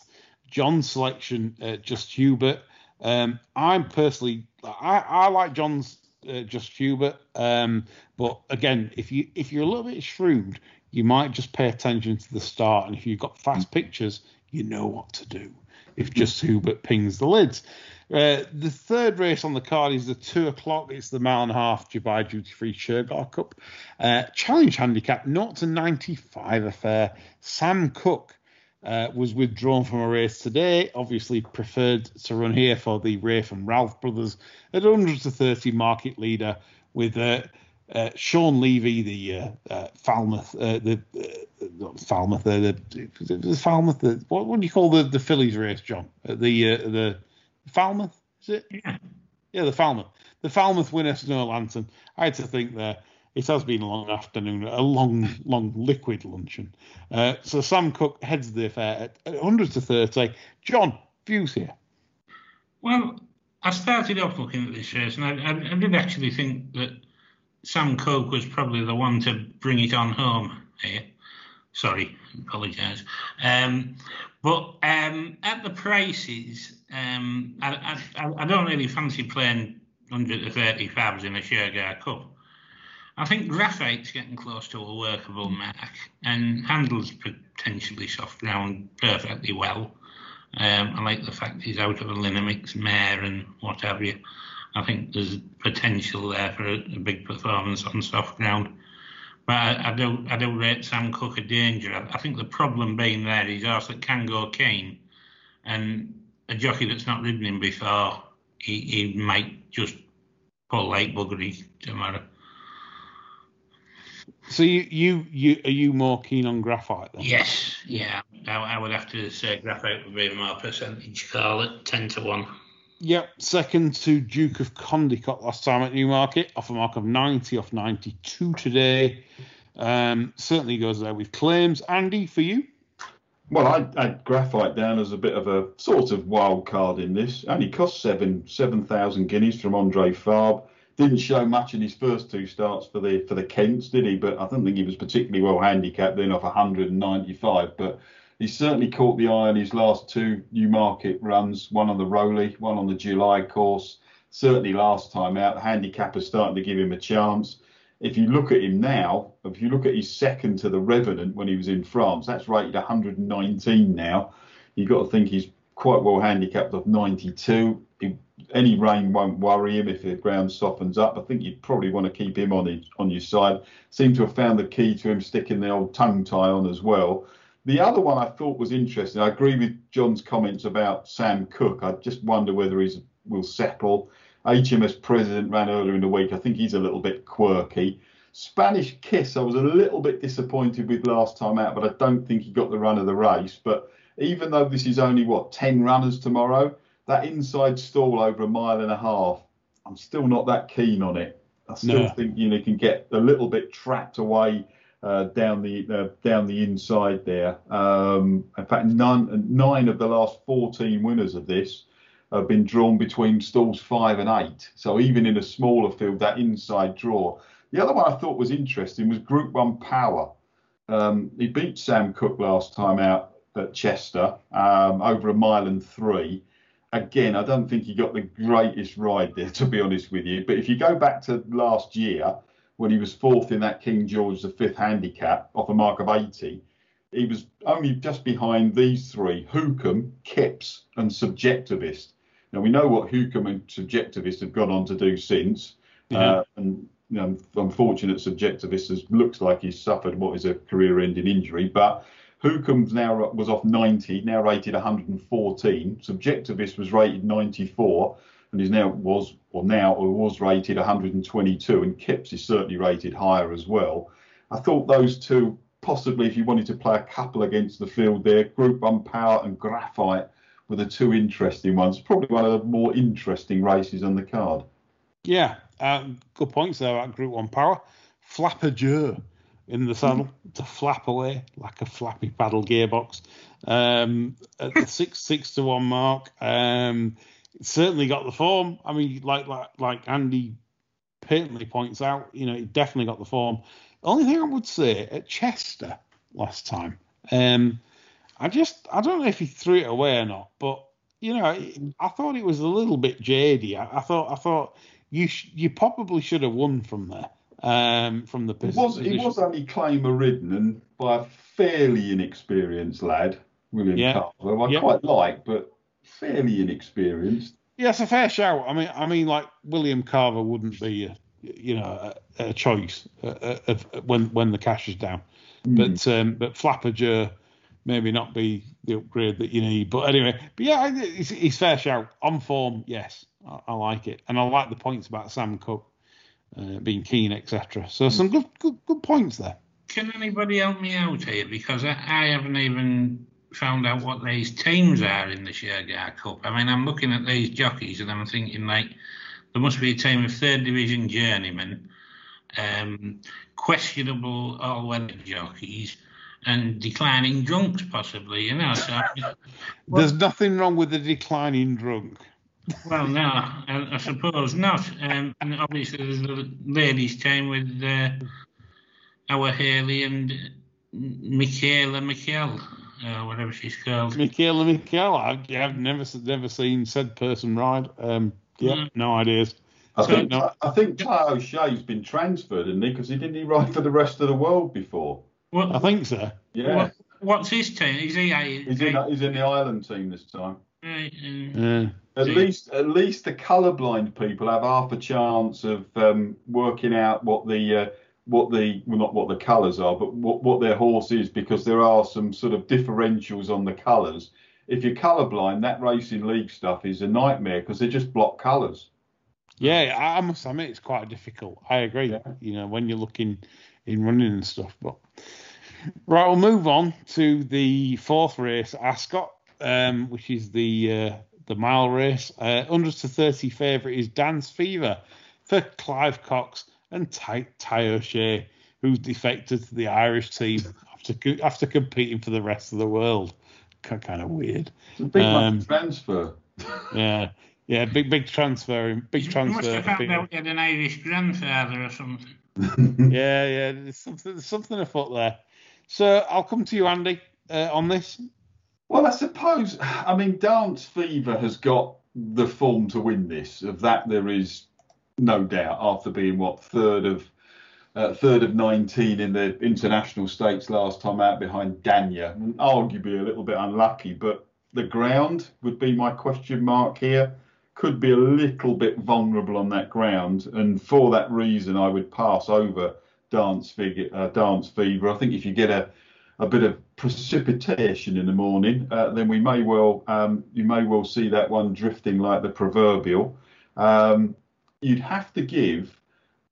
John's selection, uh, Just Hubert. Um, I'm personally, I, I like John's uh, Just Hubert, um, but again, if you if you're a little bit shrewd, you might just pay attention to the start, and if you've got fast pictures, you know what to do. If Just Hubert pings the lids. Uh, the third race on the card is the two o'clock. It's the mile and a half Dubai Duty Free Shergar Cup. Uh, challenge handicap, 0 to 95 affair. Sam Cook uh, was withdrawn from a race today. Obviously, preferred to run here for the Rafe and Ralph brothers at 100 to 30 market leader with uh, uh, Sean Levey, the uh, uh, Falmouth, uh, the not Falmouth, the, the, Falmouth, the, what, what do you call the, the Fillies race, John? the the Falmouth, is it? Yeah. Yeah, the Falmouth. The Falmouth winner, Snow Lantern. I had to think there it has been a long afternoon, a long, long liquid luncheon. Uh, so Sam Cook heads the affair at 100 to 30. John, views here. Well, I started off looking at this race, and I, I, I, did actually think that Sam Cook was probably the one to bring it on home here. Sorry, apologise. Um, but um, at the prices, um, I, I, I, don't really fancy playing 100 to 30 fabs in a Shergar Cup. I think graphite's getting close to a workable mark, and handles potentially soft ground perfectly well. Um, I like the fact he's out of a Linamix mare and what have you. I think there's potential there for a, a big performance on soft ground. But I, I do I do rate Sam Cook a danger. I, I think the problem being there is that can go keen, and a jockey that's not ridden him before, he, he might just pull like buggery tomorrow. So you, you, you, are you more keen on graphite then? Yes, yeah. I, I would have to say graphite would be my percentage call at ten to one. Yep, second to Duke of Condicote last time at Newmarket, off a mark of 90 off 92 today. Um, certainly goes there with claims. Andy, for you? Well, I had graphite down as a bit of a sort of wild card in this. Only cost seven seven thousand guineas from Andre Fabre didn't show much in his first two starts for the for the Kents, did he? But I don't think he was particularly well handicapped, then off 195. But he certainly caught the eye on his last two Newmarket runs, one on the Rowley, one on the July course. Certainly last time out, the handicapper starting to give him a chance. If you look at him now, if you look at his second to the Revenant when he was in France, that's rated 119 now. You've got to think he's quite well handicapped of 92. He, any rain won't worry him if the ground softens up. I think you'd probably want to keep him on his, on your side. Seem to have found the key to him sticking the old tongue tie on as well. The other one I thought was interesting. I agree with John's comments about Sam Cook. I just wonder whether he will settle. HMS President ran earlier in the week. I think he's a little bit quirky. Spanish Kiss, I was a little bit disappointed with last time out, but I don't think he got the run of the race. But even though this is only what 10 runners tomorrow, that inside stall over a mile and a half, I'm still not that keen on it. I still no. think you know can get a little bit trapped away uh, down the uh, down the inside there. Um, in fact, nine nine of the last 14 winners of this have been drawn between stalls five and eight. So even in a smaller field, that inside draw. The other one I thought was interesting was Group One Power. Um, he beat Sam Cook last time out at Chester um, over a mile and three. Again, I don't think he got the greatest ride there, to be honest with you. But if you go back to last year, when he was fourth in that King George V handicap off a mark of 80, he was only just behind these three Hukum, Kipps, and Subjectivist. Now, we know what Hukum and Subjectivist have gone on to do since. Yeah. Uh, and you know, unfortunate Subjectivist has, looks like he's suffered what is a career ending injury. But Hukum's now was off 90, now rated 114. Subjectivist was rated 94 and is now was or now or was rated 122, and Kipps is certainly rated higher as well. I thought those two possibly if you wanted to play a couple against the field there, Group One Power and Graphite were the two interesting ones. Probably one of the more interesting races on the card. Yeah, uh, good points there about Group One Power. Flapper Joe in the saddle to flap away like a flappy paddle gearbox um, at the six six to one mark. Um, certainly got the form. I mean, like like like Andy patently points out, you know, he definitely got the form. Only thing I would say at Chester last time, um, I just I don't know if he threw it away or not, but you know, I thought it was a little bit jady. I, I thought I thought you sh- you probably should have won from there. Um, from the It was, it was only claimer ridden and by a fairly inexperienced lad, William Yeah. Carver, who I Yeah. quite like, but fairly inexperienced. Yeah, it's a fair shout. I mean, I mean, like William Carver wouldn't be, a, you know, a, a choice uh, uh, of when when the cash is down. But um, but Flapper Joe maybe not be the upgrade that you need. But anyway, but yeah, it's fair shout on form. Yes, I, I like it, and I like the points about Sam Cook uh, being keen, etc. So some good good good points there. Can anybody help me out here? Because I, I haven't even found out what these teams are in the Shergar Cup. I mean, I'm looking at these jockeys and I'm thinking, like, there must be a team of third division journeymen, um, questionable all weather jockeys, and declining drunks, possibly, you know. So, There's nothing wrong with the declining drunk. Well, no, I, I suppose not. Um, and obviously, there's the ladies' team with uh, our Hayley and Michaela Michael, uh, whatever she's called. Michaela Michaela, I've, I've never never seen said person ride. Um, yeah, Mm. no ideas. I So, think no. I think Clay O'Shea's been transferred, hasn't he? Because he didn't he ride for the rest of the world before. What, I think so. Yeah, what, what's his team? Is he? he's in he's in the Ireland team this time. Right, Yeah. At least, at least the colourblind people have half a chance of um, working out what the uh, what the well, not what the colours are, but what, what their horse is, because there are some sort of differentials on the colours. If you're colourblind, that racing league stuff is a nightmare because they just block colours. Yeah, I I must admit it's quite difficult. I agree. Yeah. You know, when you're looking in running and stuff. But right, we'll move on to the fourth race, Ascot, um, which is the uh, the mile race. Uh, 100 to 30 favourite is Dance Fever for Clive Cox and Ty, Tadhg O'Shea, who's defected to the Irish team after after competing for the rest of the world. Kind of weird. It's a big Um, transfer. Yeah, yeah, big big transfer, big you must have found out he had an Irish grandfather or something. Yeah, yeah, there's something, there's something afoot there. So I'll come to you, Andy, uh, on this. Well, I suppose, I mean, Dance Fever has got the form to win this. Of that, there is no doubt. After being what third of uh, third of 19 in the international stakes last time out behind Dania, arguably a little bit unlucky, but the ground would be my question mark here. Could be a little bit vulnerable on that ground, and for that reason, I would pass over Dance Fever. Uh, Dance Fever. I think if you get a a bit of precipitation in the morning, uh, then we may well um, you may well see that one drifting like the proverbial. Um, you'd have to give.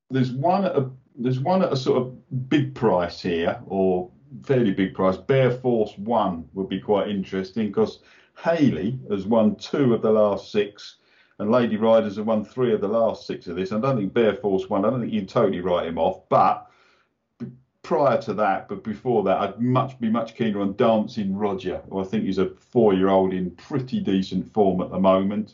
There's one at a there's one at a sort of big price here, or fairly big price. Bear Force One would be quite interesting because Hayley has won two of the last six, and Lady Riders have won three of the last six of this. I don't think Bear Force One. I don't think you can totally write him off, but prior to that, but before that, I'd much be much keener on Dancing Roger, who I think is a four-year-old in pretty decent form at the moment.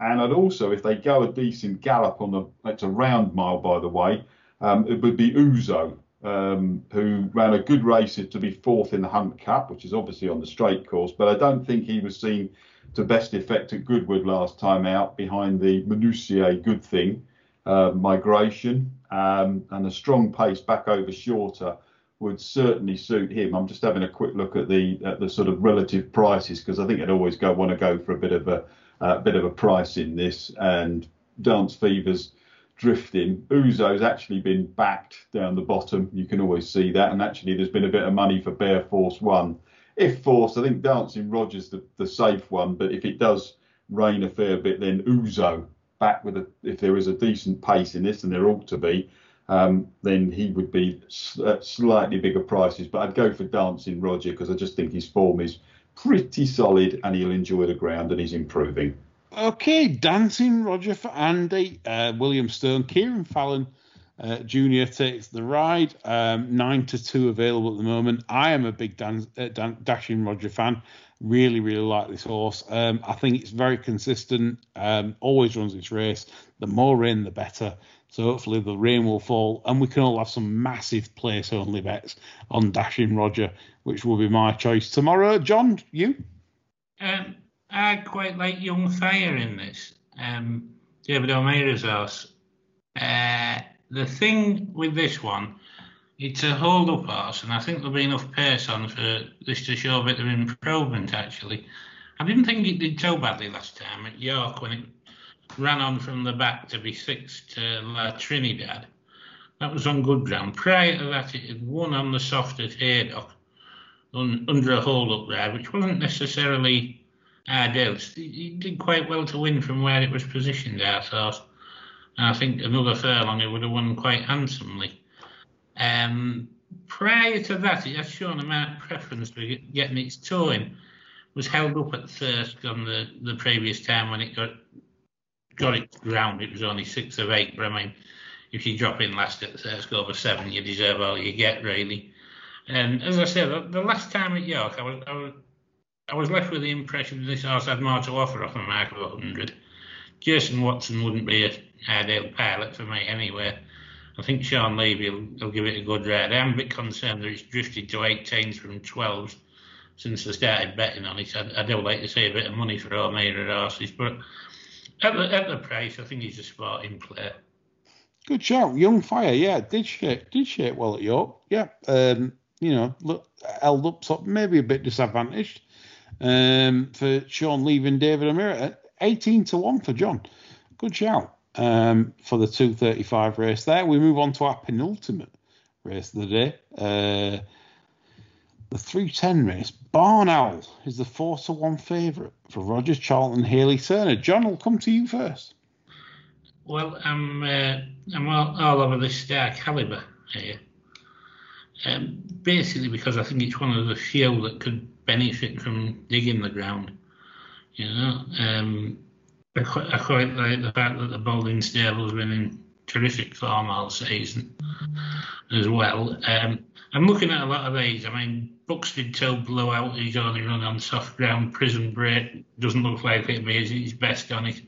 And I'd also, if they go a decent gallop on the, it's a round mile by the way, um, it would be Ouzo, um, who ran a good race to be fourth in the Hunt Cup, which is obviously on the straight course, but I don't think he was seen to best effect at Goodwood last time out behind the Minutiae good thing uh, migration um, and a strong pace back over shorter would certainly suit him. I'm just having a quick look at the at the sort of relative prices because I think I'd always go want to go for a bit of a uh, bit of a price in this and Dance Fever's drifting. Ouzo's actually been backed down the bottom. You can always see that, and actually there's been a bit of money for Bear Force One. If forced, I think Dancing Roger's the, the safe one, but if it does rain a fair bit, then Uzo back with a if there is a decent pace in this, and there ought to be, um, then he would be at slightly bigger prices. But I'd go for Dancing Roger because I just think his form is pretty solid and he'll enjoy the ground and he's improving. Okay, Dancing Roger for Andy, uh, William Stone, Kieran Fallon uh, Junior takes the ride. Um, nine to two available at the moment. I am a big Dan, uh, Dan, Dashing Roger fan. Really, really like this horse. Um, I think it's very consistent. Um, always runs its race. The more rain, the better. So hopefully the rain will fall, and we can all have some massive place only bets on Dashing Roger, which will be my choice tomorrow. John, you? Um, I quite like Young Fire in this. Um, David O'Meara's horse. Uh, the thing with this one, it's a hold up horse, and I think there'll be enough pace on for this to show a bit of improvement, actually. I didn't think it did so badly last time at York when it ran on from the back to be six to La Trinidad. That was on good ground. Prior to that, it had won on the soft at Haydock under a hold up ride, which wasn't necessarily ideal. It did quite well to win from where it was positioned, I thought. And I think another furlong it would have won quite handsomely. Um, prior to that, it had shown a marked preference for getting its toe in. Was held up at Thirsk on the, the previous time when it got got its ground. It was only six of eight, but I mean, if you drop in last at Thirsk over seven, you deserve all you get, really. And as I said, the last time at York, I was, I was, I was left with the impression this horse had more to offer off a mark of 100. Jason Watson wouldn't be a ideal pilot for me anyway. I think Sean Levey will, will give it a good ride. I'm a bit concerned that it's drifted to 18s from 12s since they started betting on it. I, I do like to see a bit of money for O'Meara horses, but at the, at the price, I think he's a sporting player. Good shout, Young Fire. Yeah, did shake, did shake well at York. Yeah, um, you know, look, held up, so maybe a bit disadvantaged um, for Sean leaving David O'Meara. 18 to 1 for John. Good shout um, for the 235 race there. We move on to our penultimate race of the day. Uh, the 310 race. Barn Owl is the 4 to 1 favourite for Rogers Charlton Hayley Turner. John, will come to you first. Well, I'm uh, I'm all, all, over the star caliber here. Um, basically, because I think it's one of the few that could benefit from digging the ground. You know, um, I, quite, like the fact that the Balding Stable's been in terrific form all season as well. Um, I'm looking at a lot of these. I mean, Buxted Too blew out. He's only run on soft ground. Prison Break doesn't look like be his best on it.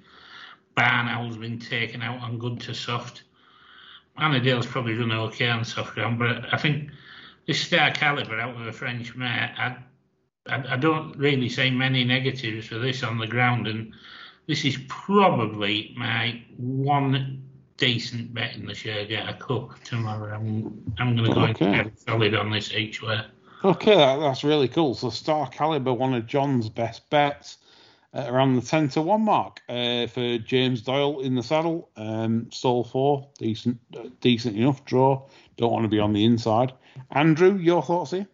Barn Owl's been taken out on good to soft. Annadale's probably run okay on soft ground, but I think this star caliber out of a French mare, I I, I, don't really see many negatives for this on the ground, and this is probably my one decent bet in the Shergar Cup tomorrow. I'm I'm going to go okay. and get solid on this each way. Okay, that, that's really cool. So Star Caliber, one of John's best bets. Uh, around the 10 to 1 mark uh, for James Doyle in the saddle. Um, stall four, decent, uh, decent enough draw. Don't want to be on the inside. Andrew, your thoughts here?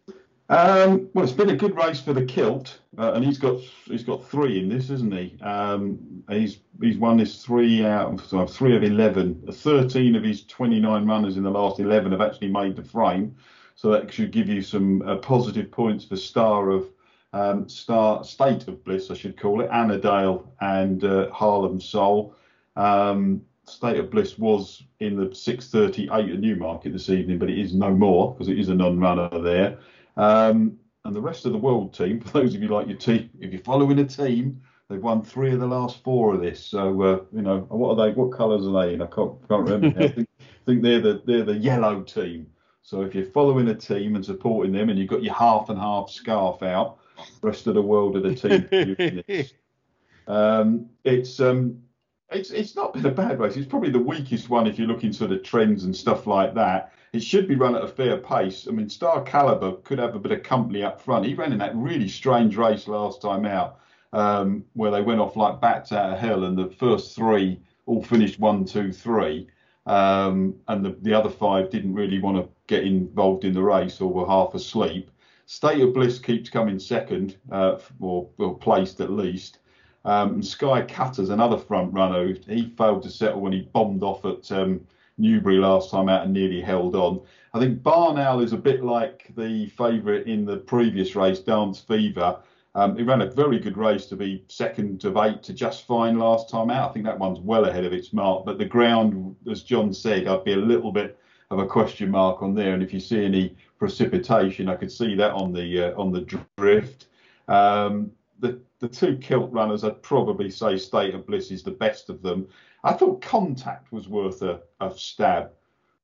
Um, well, it's been a good race for the Kilt, uh, and he's got he's got three in this, isn't he? Um, he's he's won his three out of three of eleven. Thirteen of his twenty nine runners in the last eleven have actually made the frame, so that should give you some uh, positive points for Star of um, Star State of Bliss, I should call it, Annadale and uh, Harlem Soul. Um, State of Bliss was in the 6:38 at Newmarket this evening, but it is no more because it is a non-runner there. Um, and the rest of the world team, for those of you like your team, if you're following a team, they've won three of the last four of this. So uh, you know, what are they? What colours are they in? I can't, can't remember. I think, think they're the they're the yellow team. So if you're following a team and supporting them, and you've got your half and half scarf out, rest of the world are the team. um, it's um, it's it's not been a bad race. It's probably the weakest one if you're looking sort of trends and stuff like that it should be run at a fair pace. I mean, Star Caliber could have a bit of company up front. He ran in that really strange race last time out, um, where they went off like bats out of hell, and the first three all finished one, two, three, um, and the, the other five didn't really want to get involved in the race or were half asleep. State of Bliss keeps coming second, uh, or, or placed at least. Um, Sky Cutter's another front runner. He failed to settle when he bombed off at um, Newbury last time out and nearly held on. I think Barn Owl is a bit like the favourite in the previous race, Dance Fever. Um, he ran a very good race to be second of eight to just fine last time out. I think that one's well ahead of its mark. But the ground, as John said, I'd be a little bit of a question mark on there. And if you see any precipitation, I could see that on the uh, on the drift. Um, the the two kilt runners, I'd probably say State of Bliss is the best of them. I thought Contact was worth a, a stab.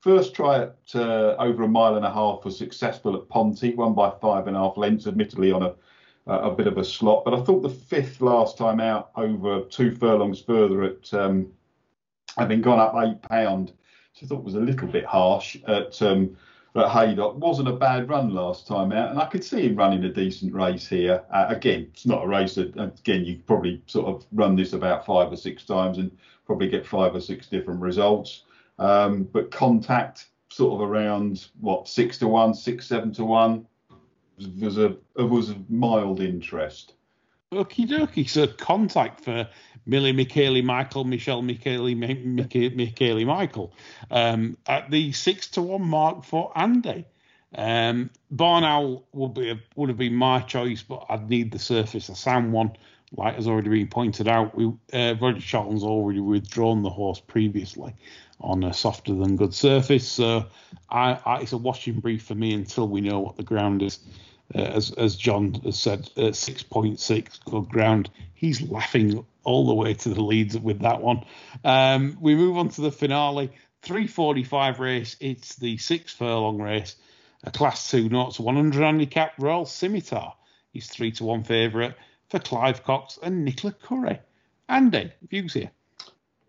First try at uh, over a mile and a half was successful at Ponty, won by five and a half lengths, admittedly on a a bit of a slot. But I thought the fifth last time out over two furlongs further at um, having gone up eight pound, which I thought was a little bit harsh at um, at Haydock. Wasn't a bad run last time out, and I could see him running a decent race here. Uh, again, it's not a race that again you probably sort of run this about five or six times and probably get five or six different results. Um, but contact sort of around what six to one, six seven to one was a was a mild interest. Okie dokie. So contact for Millie Michaeli Michael, Michelle Michaeli Michaeli Michael um, at the six to one mark for Andy. Um, Barn Owl would be would have been my choice, but I'd need the surface a sound one, like has already been pointed out. We uh, Roger Charlton's already withdrawn the horse previously on a softer than good surface, so I, I, it's a washing brief for me until we know what the ground is. Uh, as as John has said, uh, 6.6 good ground. He's laughing all the way to the leads with that one. Um, we move on to the finale. 345 race. It's the six furlong race. A class two knots 100 handicap. Royal Scimitar. He's three to one favourite for Clive Cox and Nicola Currie. Andy, views here.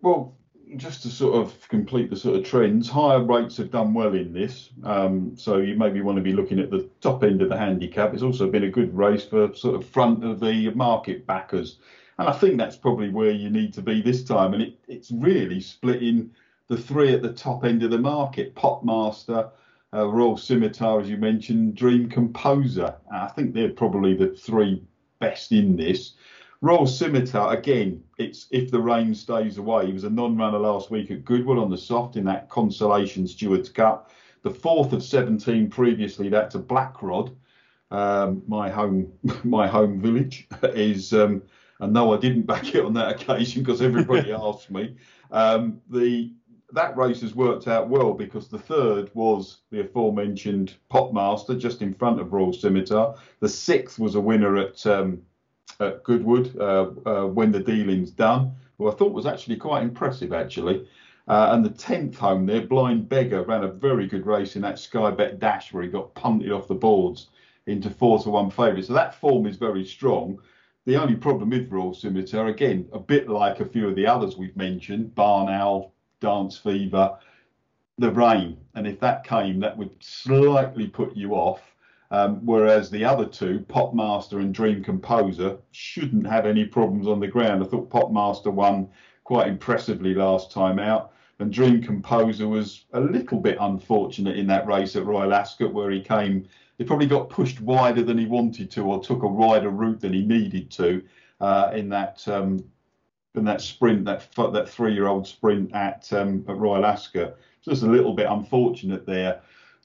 Well, just to sort of complete the sort of trends, higher rates have done well in this. Um, so you maybe want to be looking at the top end of the handicap. It's also been a good race for sort of front of the market backers. And I think that's probably where you need to be this time. And it, it's really splitting the three at the top end of the market Popmaster, uh, Royal Scimitar, as you mentioned, Dream Composer. I think they're probably the three best in this. Royal Scimitar, again, it's if the rain stays away. He was a non-runner last week at Goodwood on the soft in that consolation Stewards Cup. The fourth of 17 previously, that's a Blackrod. Um, my home, my home village is, um, and no, I didn't back it on that occasion because everybody asked me. Um, the that race has worked out well because the third was the aforementioned Popmaster just in front of Royal Scimitar. The sixth was a winner at um, at Goodwood uh, uh, when the dealing's done, who I thought was actually quite impressive, actually. Uh, and the 10th home there, Blind Beggar, ran a very good race in that Sky Bet Dash where he got punted off the boards into 4 to 1 favourite. So that form is very strong. The only problem with Royal Scimitar, again, a bit like a few of the others we've mentioned, Barn Owl, Dance Fever, the rain. And if that came, that would slightly put you off. Um, whereas the other two, Popmaster and Dream Composer, shouldn't have any problems on the ground. I thought Popmaster won quite impressively last time out, and Dream Composer was a little bit unfortunate in that race at Royal Ascot, where he came. He probably got pushed wider than he wanted to, or took a wider route than he needed to uh, in that um, in that sprint, that that three-year-old sprint at um, at Royal Ascot. Just a little bit unfortunate there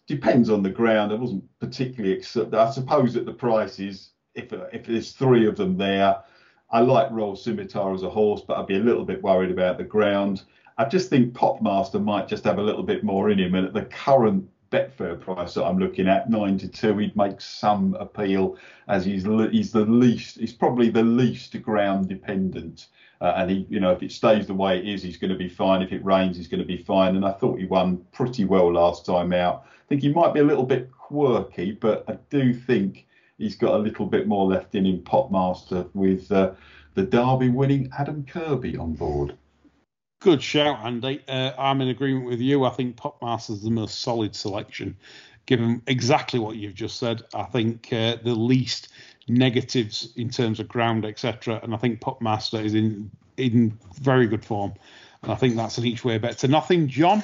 depends on the ground. I wasn't particularly excited. I suppose at the prices, if if there's three of them there, I like Royal Scimitar as a horse, but I'd be a little bit worried about the ground. I just think Popmaster might just have a little bit more in him, and at the current Betfair price that I'm looking at, nine to two, he'd make some appeal as he's he's the least, he's probably the least ground dependent. Uh, and he, you know, if it stays the way it is, he's going to be fine. If it rains, he's going to be fine. And I thought he won pretty well last time out think he might be a little bit quirky, but I do think he's got a little bit more left in him, Popmaster, with uh, the Derby winning Adam Kirby on board. Good shout, Andy. Uh, I'm in agreement with you. I think Popmaster's the most solid selection, given exactly what you've just said. I think uh, the least negatives in terms of ground, etc. And I think Popmaster is in in very good form. And I think that's an each way bet to nothing. John?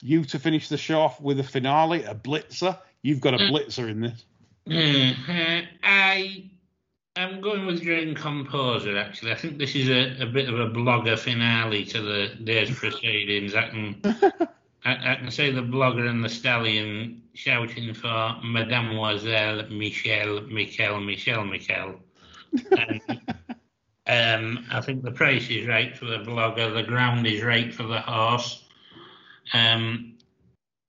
You to finish the show off with a finale, a blitzer. You've got a mm. blitzer in this. Mm, I am going with Dream Composer, actually. I think this is a, a bit of a blogger finale to the day's proceedings. I can I, I can see the blogger and the stallion shouting for Mademoiselle Michelle, Michelle, Michelle, Michelle. And, um, I think the price is right for the blogger, the ground is right for the horse. Um,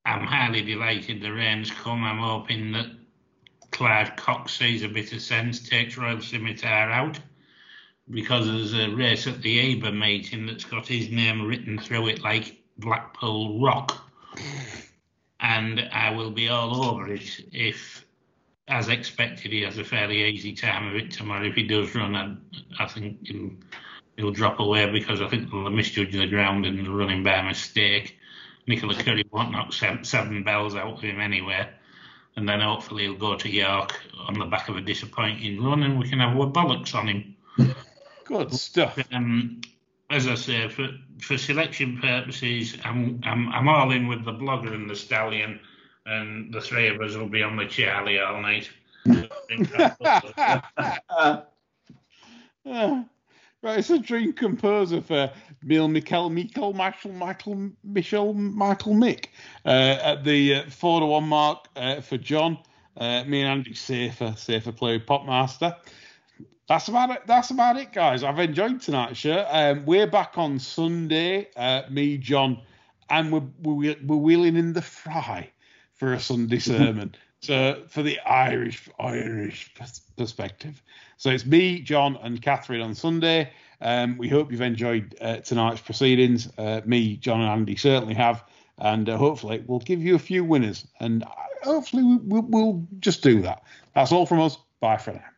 I'm highly delighted the rain's come. I'm hoping that Clive Cox sees a bit of sense, takes Royal Scimitar out, because there's a race at the Ebor meeting that's got his name written through it like Blackpool Rock. And I will be all over it if, as expected, he has a fairly easy time of it tomorrow. If he does run, I, I think he'll, he'll drop away because I think they'll misjudge the ground and run running by mistake. Nicola Currie won't knock seven, seven bells out of him anywhere. And then hopefully he'll go to York on the back of a disappointing run and we can have our bollocks on him. Good stuff. Um, as I say, for, for selection purposes, I'm, I'm I'm all in with the blogger and the stallion, and the three of us will be on the Charlie all night. Right, it's a dream composer for Neil Michael, Michael, Michael, Michael, Michelle, Michael Mick. Uh, at the uh, four to one mark uh, for John. Uh, me and Andy safer, safer play Popmaster. That's about it. That's about it, guys. I've enjoyed tonight's show. Um, we're back on Sunday. Uh, me, John, and we're, we're we're wheeling in the fry for a Sunday sermon. so for the Irish Irish perspective. So it's me, John, and Catherine on Sunday. Um, we hope you've enjoyed uh, tonight's proceedings. Uh, me, John, and Andy certainly have, and uh, hopefully we'll give you a few winners. And uh, hopefully we, we'll, we'll just do that. That's all from us. Bye for now.